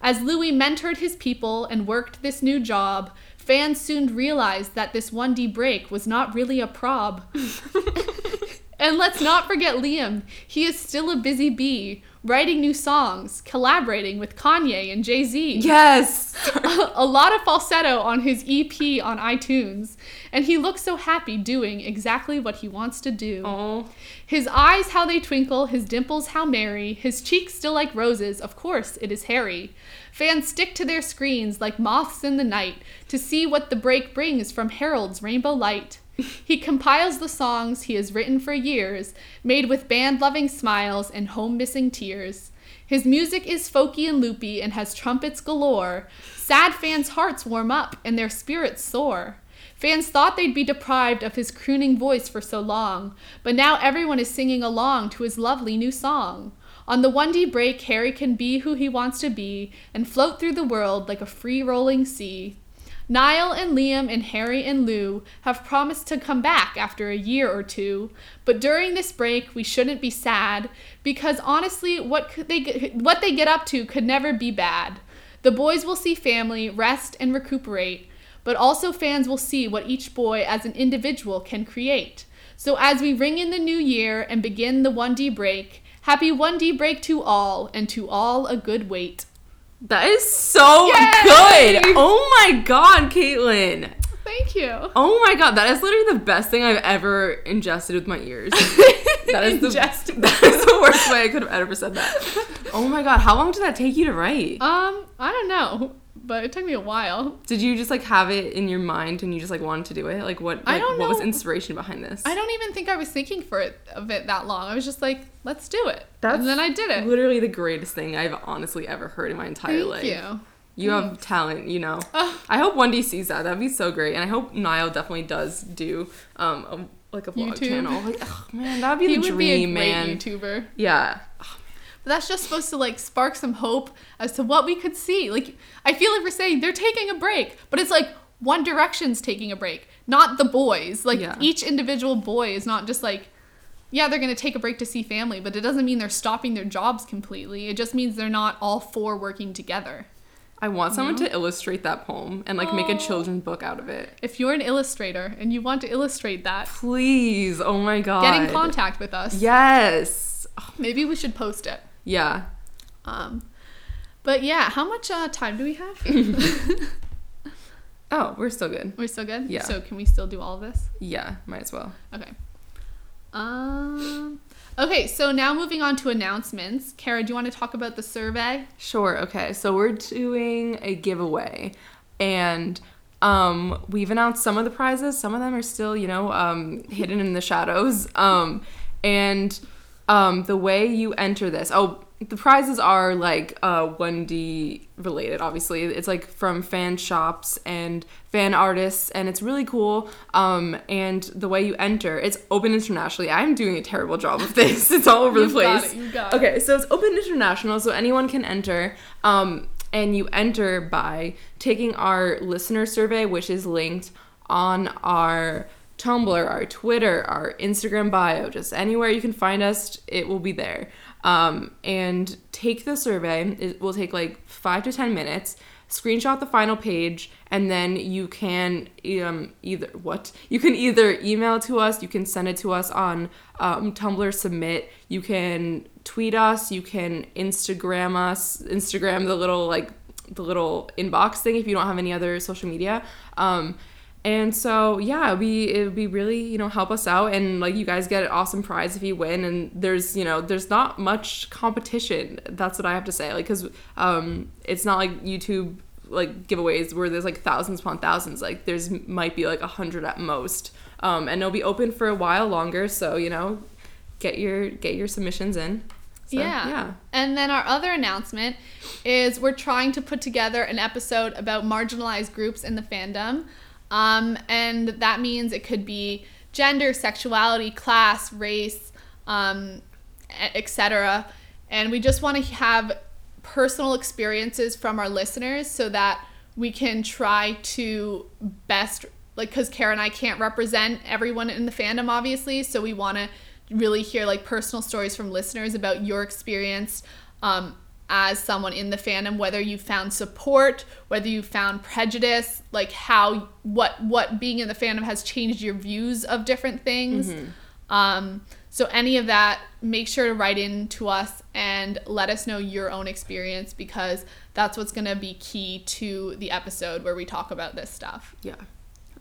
As Louis mentored his people and worked this new job, fans soon realized that this 1D break was not really a prob. and let's not forget Liam. He is still a busy bee, writing new songs, collaborating with Kanye and Jay Z. Yes. a lot of falsetto on his EP on iTunes, and he looks so happy doing exactly what he wants to do. Oh. His eyes, how they twinkle, his dimples, how merry, his cheeks still like roses, of course, it is Harry. Fans stick to their screens like moths in the night to see what the break brings from Harold's rainbow light. He compiles the songs he has written for years, made with band loving smiles and home missing tears. His music is folky and loopy and has trumpets galore. Sad fans' hearts warm up and their spirits soar. Fans thought they'd be deprived of his crooning voice for so long, but now everyone is singing along to his lovely new song. On the 1D break, Harry can be who he wants to be and float through the world like a free rolling sea. Niall and Liam and Harry and Lou have promised to come back after a year or two, but during this break we shouldn't be sad because honestly what they what they get up to could never be bad. The boys will see family, rest and recuperate, but also fans will see what each boy as an individual can create. So as we ring in the new year and begin the 1D break, happy 1D break to all and to all a good wait. That is so Yay! good. Oh my god, Caitlin. Thank you. Oh my god, that is literally the best thing I've ever ingested with my ears. That is the that is the worst way I could have ever said that. Oh my god, how long did that take you to write? Um, I don't know, but it took me a while. Did you just like have it in your mind and you just like wanted to do it? Like what? I don't know. What was inspiration behind this? I don't even think I was thinking for it of it that long. I was just like, let's do it. That's and then I did it. Literally the greatest thing I've honestly ever heard in my entire Thank life. you. You have talent, you know. Ugh. I hope 1D sees that. That'd be so great. And I hope Niall definitely does do um a, like a vlog YouTube. channel. Like, ugh, man, that'd be He the would dream, be a great man. YouTuber. Yeah. But that's just supposed to like spark some hope as to what we could see. Like I feel like we're saying they're taking a break, but it's like One Direction's taking a break, not the boys. Like Yeah. each individual boy is not just like yeah, they're going to take a break to see family, but it doesn't mean they're stopping their jobs completely. It just means they're not all four working together. I want someone to illustrate that poem and like make a Oh. children's book out of it. If you're an illustrator and you want to illustrate that, Please. Oh my god. get in contact with us. Yes. Oh, Maybe we should post it. Yeah. Um, but yeah, how much uh, time do we have? Oh, we're still good. We're still good. Yeah. So can we still do all of this? Yeah, might as well. Okay. Um. Okay, so now moving on to announcements. Kara, do you want to talk about the survey? Sure. Okay. So we're doing a giveaway, and um, we've announced some of the prizes. Some of them are still, you know, um, hidden in the shadows. Um, and um, the way you enter this, oh, the prizes are like uh, 1D related, obviously. It's like from fan shops and fan artists, and it's really cool. Um, and the way you enter, it's open internationally. I'm doing a terrible job of this. It's all over the You've got place. it, got it. okay, so it's open international, so anyone can enter. Um, and you enter by taking our listener survey, which is linked on our Tumblr, our Twitter, our Instagram bio, just anywhere you can find us, it will be there. Um, and take the survey. It will take like five to 10 minutes. Screenshot the final page, and then you can um, either what you can either email to us, you can send it to us on um, Tumblr Submit, you can tweet us, you can Instagram us, Instagram the little like the little inbox thing if you don't have any other social media. Um, and so yeah, we it would be really you know help us out and like you guys get an awesome prize if you win and there's you know there's not much competition. That's what I have to say like because um, it's not like YouTube like giveaways where there's like thousands upon thousands. Like there's might be like a hundred at most. Um, and it'll be open for a while longer. So you know, get your get your submissions in. So, yeah. yeah. And then our other announcement is we're trying to put together an episode about marginalized groups in the fandom. Um, and that means it could be gender, sexuality, class, race, um, etc. And we just want to have personal experiences from our listeners so that we can try to best like because Kara and I can't represent everyone in the fandom obviously so we want to really hear like personal stories from listeners about your experience um, as someone in the fandom whether you found support whether you found prejudice like how what what being in the fandom has changed your views of different things. Um, so any of that make sure to write in to us and let us know your own experience because that's what's going to be key to the episode where we talk about this stuff. Yeah.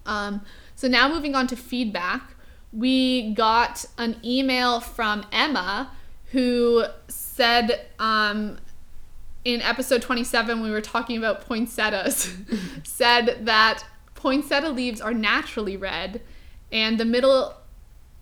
um, so now moving on to feedback, we got an email from Emma who said um, in episode 27 we were talking about poinsettias, said that poinsettia leaves are naturally red, and the middle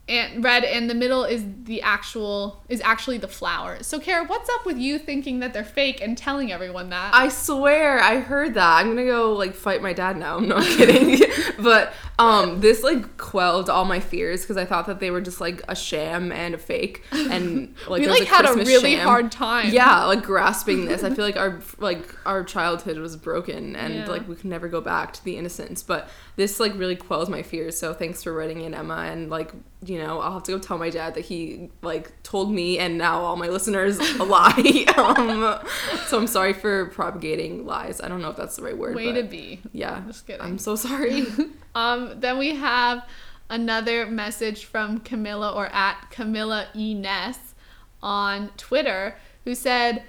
and red and the middle is the actual is actually the flower. So Kara, what's up with you thinking that they're fake and telling everyone that? I swear I heard that. I'm gonna go like fight my dad now. No, I'm not kidding. but um, this like quelled all my fears because I thought that they were just like a sham and a fake, and like we like had a really sham. hard time. Yeah, like grasping this. I feel like our like our childhood was broken and Yeah. like we can never go back to the innocence. But this like really quells my fears. So thanks for writing in, Emma. And like you know, I'll have to go tell my dad that he like told me and now all my listeners a lie. um, so I'm sorry for propagating lies. I don't know if that's the right word. Way to be. yeah, Just kidding. I'm so sorry. Um, then we have another message from Camilla or at Camilla. Ness on Twitter who said,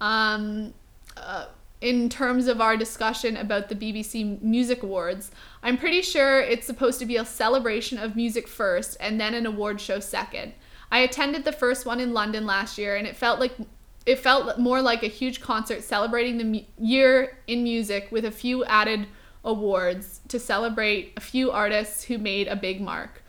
um, uh, in terms of our discussion about the BBC Music Awards, I'm pretty sure it's supposed to be a celebration of music first and then an award show second. I attended the first one in London last year and it felt like it felt more like a huge concert celebrating the mu- year in music with a few added awards to celebrate a few artists who made a big mark.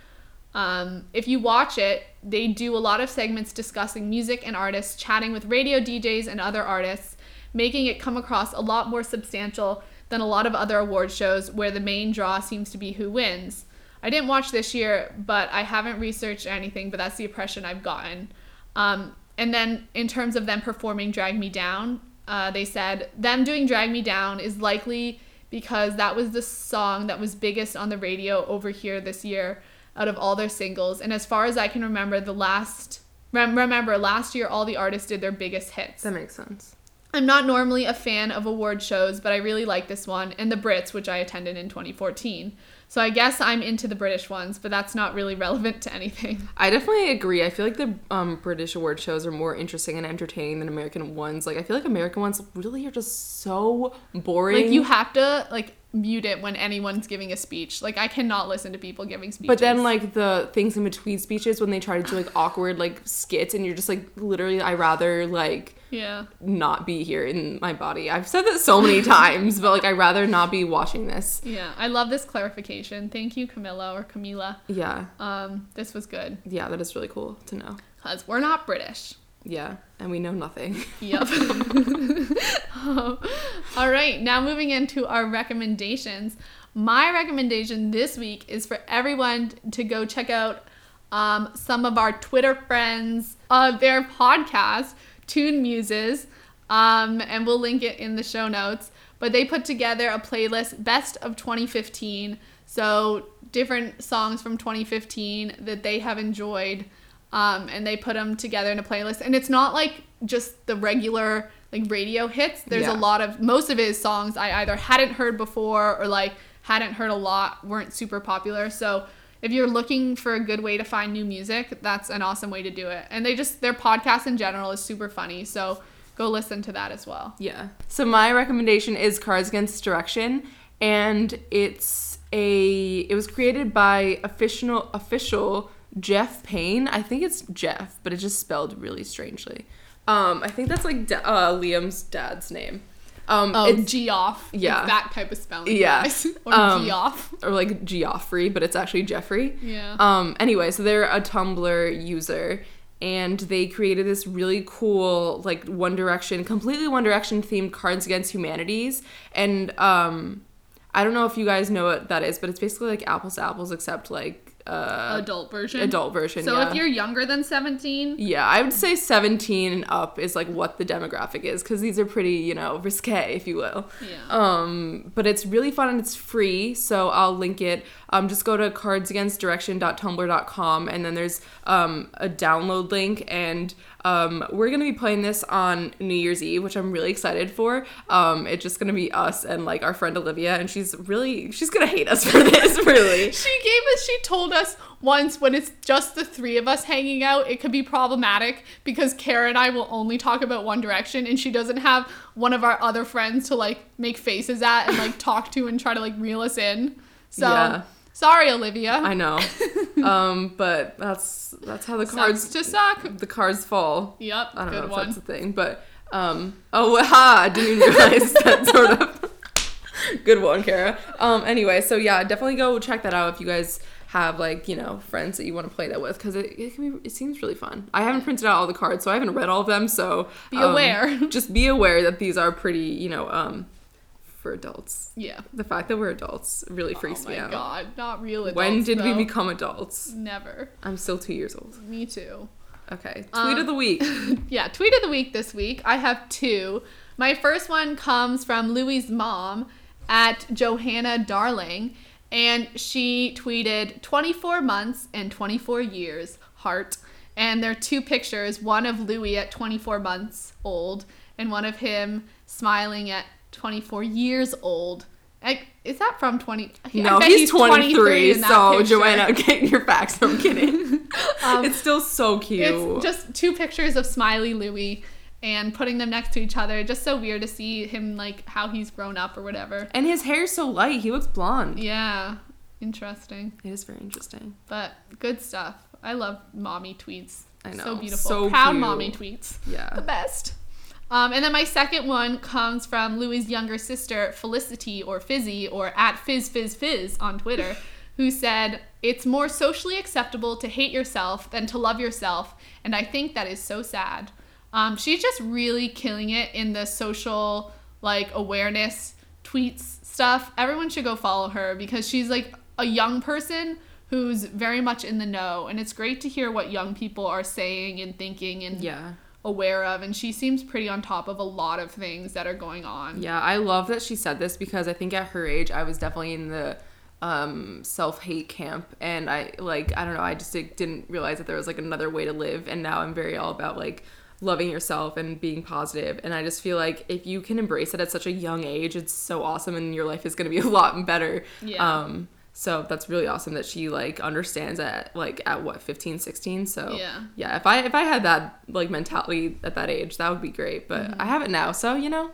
Um, if you watch it, they do a lot of segments discussing music and artists, chatting with radio DJs and other artists, making it come across a lot more substantial than a lot of other award shows where the main draw seems to be who wins. I didn't watch this year, but I haven't researched anything, but that's the impression I've gotten. Um, and then in terms of them performing Drag Me Down, uh, they said them doing Drag Me Down is likely because that was the song that was biggest on the radio over here this year out of all their singles. And as far as I can remember, the last rem- remember last year all the artists did their biggest hits. that makes sense. I'm not normally a fan of award shows, but I really like this one and the Brits, which I attended in 2014. So I guess I'm into the British ones, but that's not really relevant to anything. I definitely agree. I feel like the um, British award shows are more interesting and entertaining than American ones. Like I feel like American ones really are just so boring. Like you have to like mute it when anyone's giving a speech. Like I cannot listen to people giving speeches. But then like the things in between speeches when they try to do like awkward like skits and you're just like literally I rather like yeah. not be here in my body. I've said that so many times, but like I rather not be watching this. Yeah. I love this clarification. Thank you, Camilla or Camila. Yeah. Um, this was good. Yeah, that is really cool to know. Because we're not British. Yeah, and we know nothing. Yep. All right, now moving into our recommendations. My recommendation this week is for everyone to go check out um, some of our Twitter friends, uh, their podcast, Tune Muses, um, and we'll link it in the show notes. But they put together a playlist, Best of 2015. So different songs from 2015 that they have enjoyed um, and they put them together in a playlist. And it's not like just the regular like radio hits. There's Yeah. a lot of most of his songs I either hadn't heard before or like hadn't heard a lot, weren't super popular. So if you're looking for a good way to find new music, that's an awesome way to do it. And they just their podcast in general is super funny. So go listen to that as well. Yeah. So my recommendation is Cards Against Direction, and it's a it was created by official official Jeff Payne. I think it's Jeff, but it's just spelled really strangely. Um, I think that's like da- uh, Liam's dad's name. Um, Oh, it's Geoff. It's yeah. that type of spelling. Yeah. guys. or Um, Geoff. or like Geoffrey, but it's actually Jeffrey. Yeah. Um, anyway, so they're a Tumblr user and they created this really cool, like One Direction, completely One Direction themed Cards Against Humanities. And um, I don't know if you guys know what that is, but it's basically like apples to apples, except like uh, adult version. adult version. So yeah. if you're younger than 17, Yeah, I would say 17 and up is like what the demographic is because these are pretty, you know, risque, if you will. Yeah. Um, but it's really fun and it's free, so I'll link it. Um, just go to cardsagainstdirection.tumblr.com and then there's um, a download link and um, we're gonna be playing this on New Year's Eve, which I'm really excited for. Um, it's just gonna be us and like our friend Olivia, and she's really she's gonna hate us for this, really. She gave us, she told us once when it's just the three of us hanging out, it could be problematic because Kara and I will only talk about One Direction and she doesn't have one of our other friends to like make faces at and like talk to and try to like reel us in. So Yeah. Sorry, Olivia. I know, um, but that's that's how the Sucks cards to suck. the cards fall. Yep, I don't good know if one. that's a thing, but um oh ha, I didn't even realize that sort of good one, Kara. Um anyway, so yeah, definitely go check that out if you guys have like, you know, friends that you want to play that with because it, it can be it seems really fun. I haven't printed out all the cards, so I haven't read all of them, so Be um, aware. just be aware that these are pretty, you know, um for adults. Yeah. The fact that we're adults really freaks oh me my out. god, not real adults. when did we become adults? Never. I'm still two years old. Me too. Okay. Tweet Um, of the week. yeah, tweet of the week this week. I have two. My first one comes from Louis's mom at Johannah Darling, and she tweeted 24 months and 24 years, heart. And there are two pictures one of Louis at 24 months old, and one of him smiling at 24 years old. I, is that from 20? No, bet he's 23, in that so picture. Joanna, get your facts. I'm kidding. Um, it's still so cute. It's just two pictures of Smiley Louis and putting them next to each other. Just so weird to see him like how he's grown up or whatever. and his hair's so light. He looks blonde. Yeah, interesting, It is very interesting. but good stuff. I love mommy tweets. I know, So beautiful. so Proud cute. mommy tweets. Yeah. The best. Um, and then my second one comes from Louis's younger sister, Felicity or Fizzy or at Fizz Fizz Fizz on Twitter, who said, It's more socially acceptable to hate yourself than to love yourself, and I think that is so sad. Um, she's just really killing it in the social like awareness tweets stuff. Everyone should go follow her because she's like a young person who's very much in the know, and it's great to hear what young people are saying and thinking and Yeah. Aware of and she seems pretty on top of a lot of things that are going on. Yeah, I love that she said this because I think at her age I was definitely in the um self-hate camp and I like I don't know, I just didn't realize that there was like another way to live and now I'm very all about like loving yourself and being positive and I just feel like if you can embrace it at such a young age, it's so awesome and your life is going to be a lot better. Yeah. Um So that's really awesome that she like understands at like at what 15, 16. So Yeah. yeah. If I if I had that like mentality at that age, that would be great. But I have it now, so you know,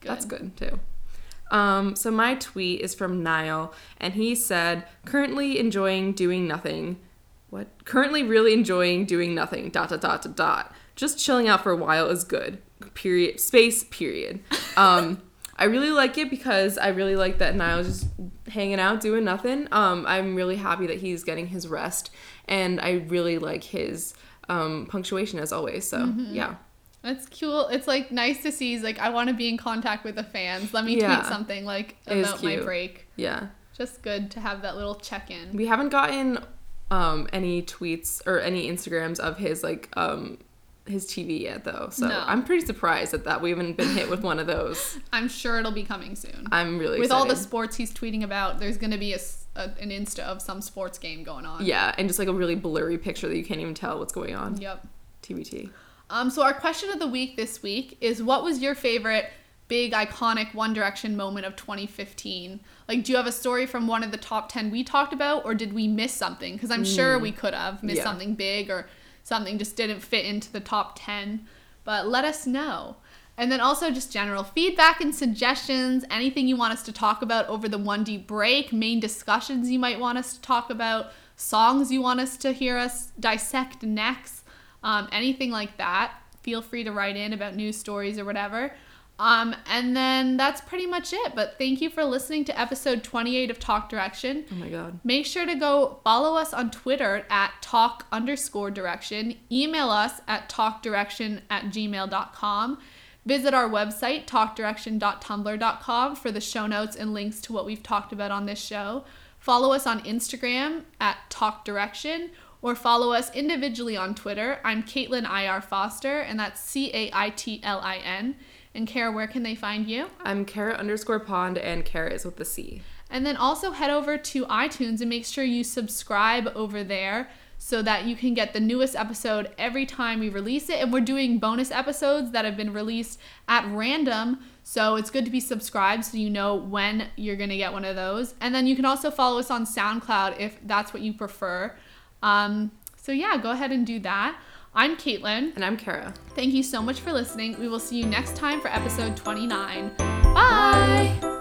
that's good too. Um, so my tweet is from Niall, and he said, "Currently enjoying doing nothing. What? Currently really enjoying doing nothing. Dot dot dot dot dot. Just chilling out for a while is good. Period. Space. Period. Um, I really like it because I really like that Niall's just hanging out doing nothing. Um, I'm really happy that he's getting his rest, and I really like his um, punctuation as always. So yeah." That's cool. It's like nice to see. He's like, I want to be in contact with the fans. Let me Yeah. tweet something like about my break. Yeah. Just good to have that little check in. We haven't gotten um, any tweets or any Instagrams of his like um, his TV yet though. So No. I'm pretty surprised at that. We haven't been hit with one of those. I'm sure it'll be coming soon. I'm really With all the sports he's tweeting about, there's going to be a, a- an Insta of some sports game going on. yeah, and just like a really blurry picture that you can't even tell what's going on. Yep. TBT. Um, so our question of the week this week is what was your favorite big iconic One Direction moment of 2015? Like, do you have a story from one of the top 10 we talked about, or did we miss something? Because I'm sure we could have missed Yeah. something big or something just didn't fit into the top 10. But let us know. And then also just general feedback and suggestions, anything you want us to talk about over the 1D break, main discussions you might want us to talk about, songs you want us to hear us dissect next, um, anything like that. Feel free to write in about news stories or whatever. Um, and then that's pretty much it. But thank you for listening to episode 28 of Talk Direction. Oh my god. Make sure to go follow us on Twitter at talk underscore direction. Email us at talkdirection at gmail.com. Visit our website, talkdirection.tumblr.com, for the show notes and links to what we've talked about on this show. Follow us on Instagram at talkdirection or follow us individually on Twitter. I'm Caitlin IR Foster, and that's C A I T L I N. And Kara, where can they find you? I'm Kara underscore pond and Kara is with the C. And then also head over to iTunes and make sure you subscribe over there so that you can get the newest episode every time we release it. And we're doing bonus episodes that have been released at random. So it's good to be subscribed so you know when you're going to get one of those. And then you can also follow us on SoundCloud if that's what you prefer. Um, so yeah, go ahead and do that. I'm Caitlin. And I'm Kara. Thank you so much for listening. We will see you next time for episode 29. Bye.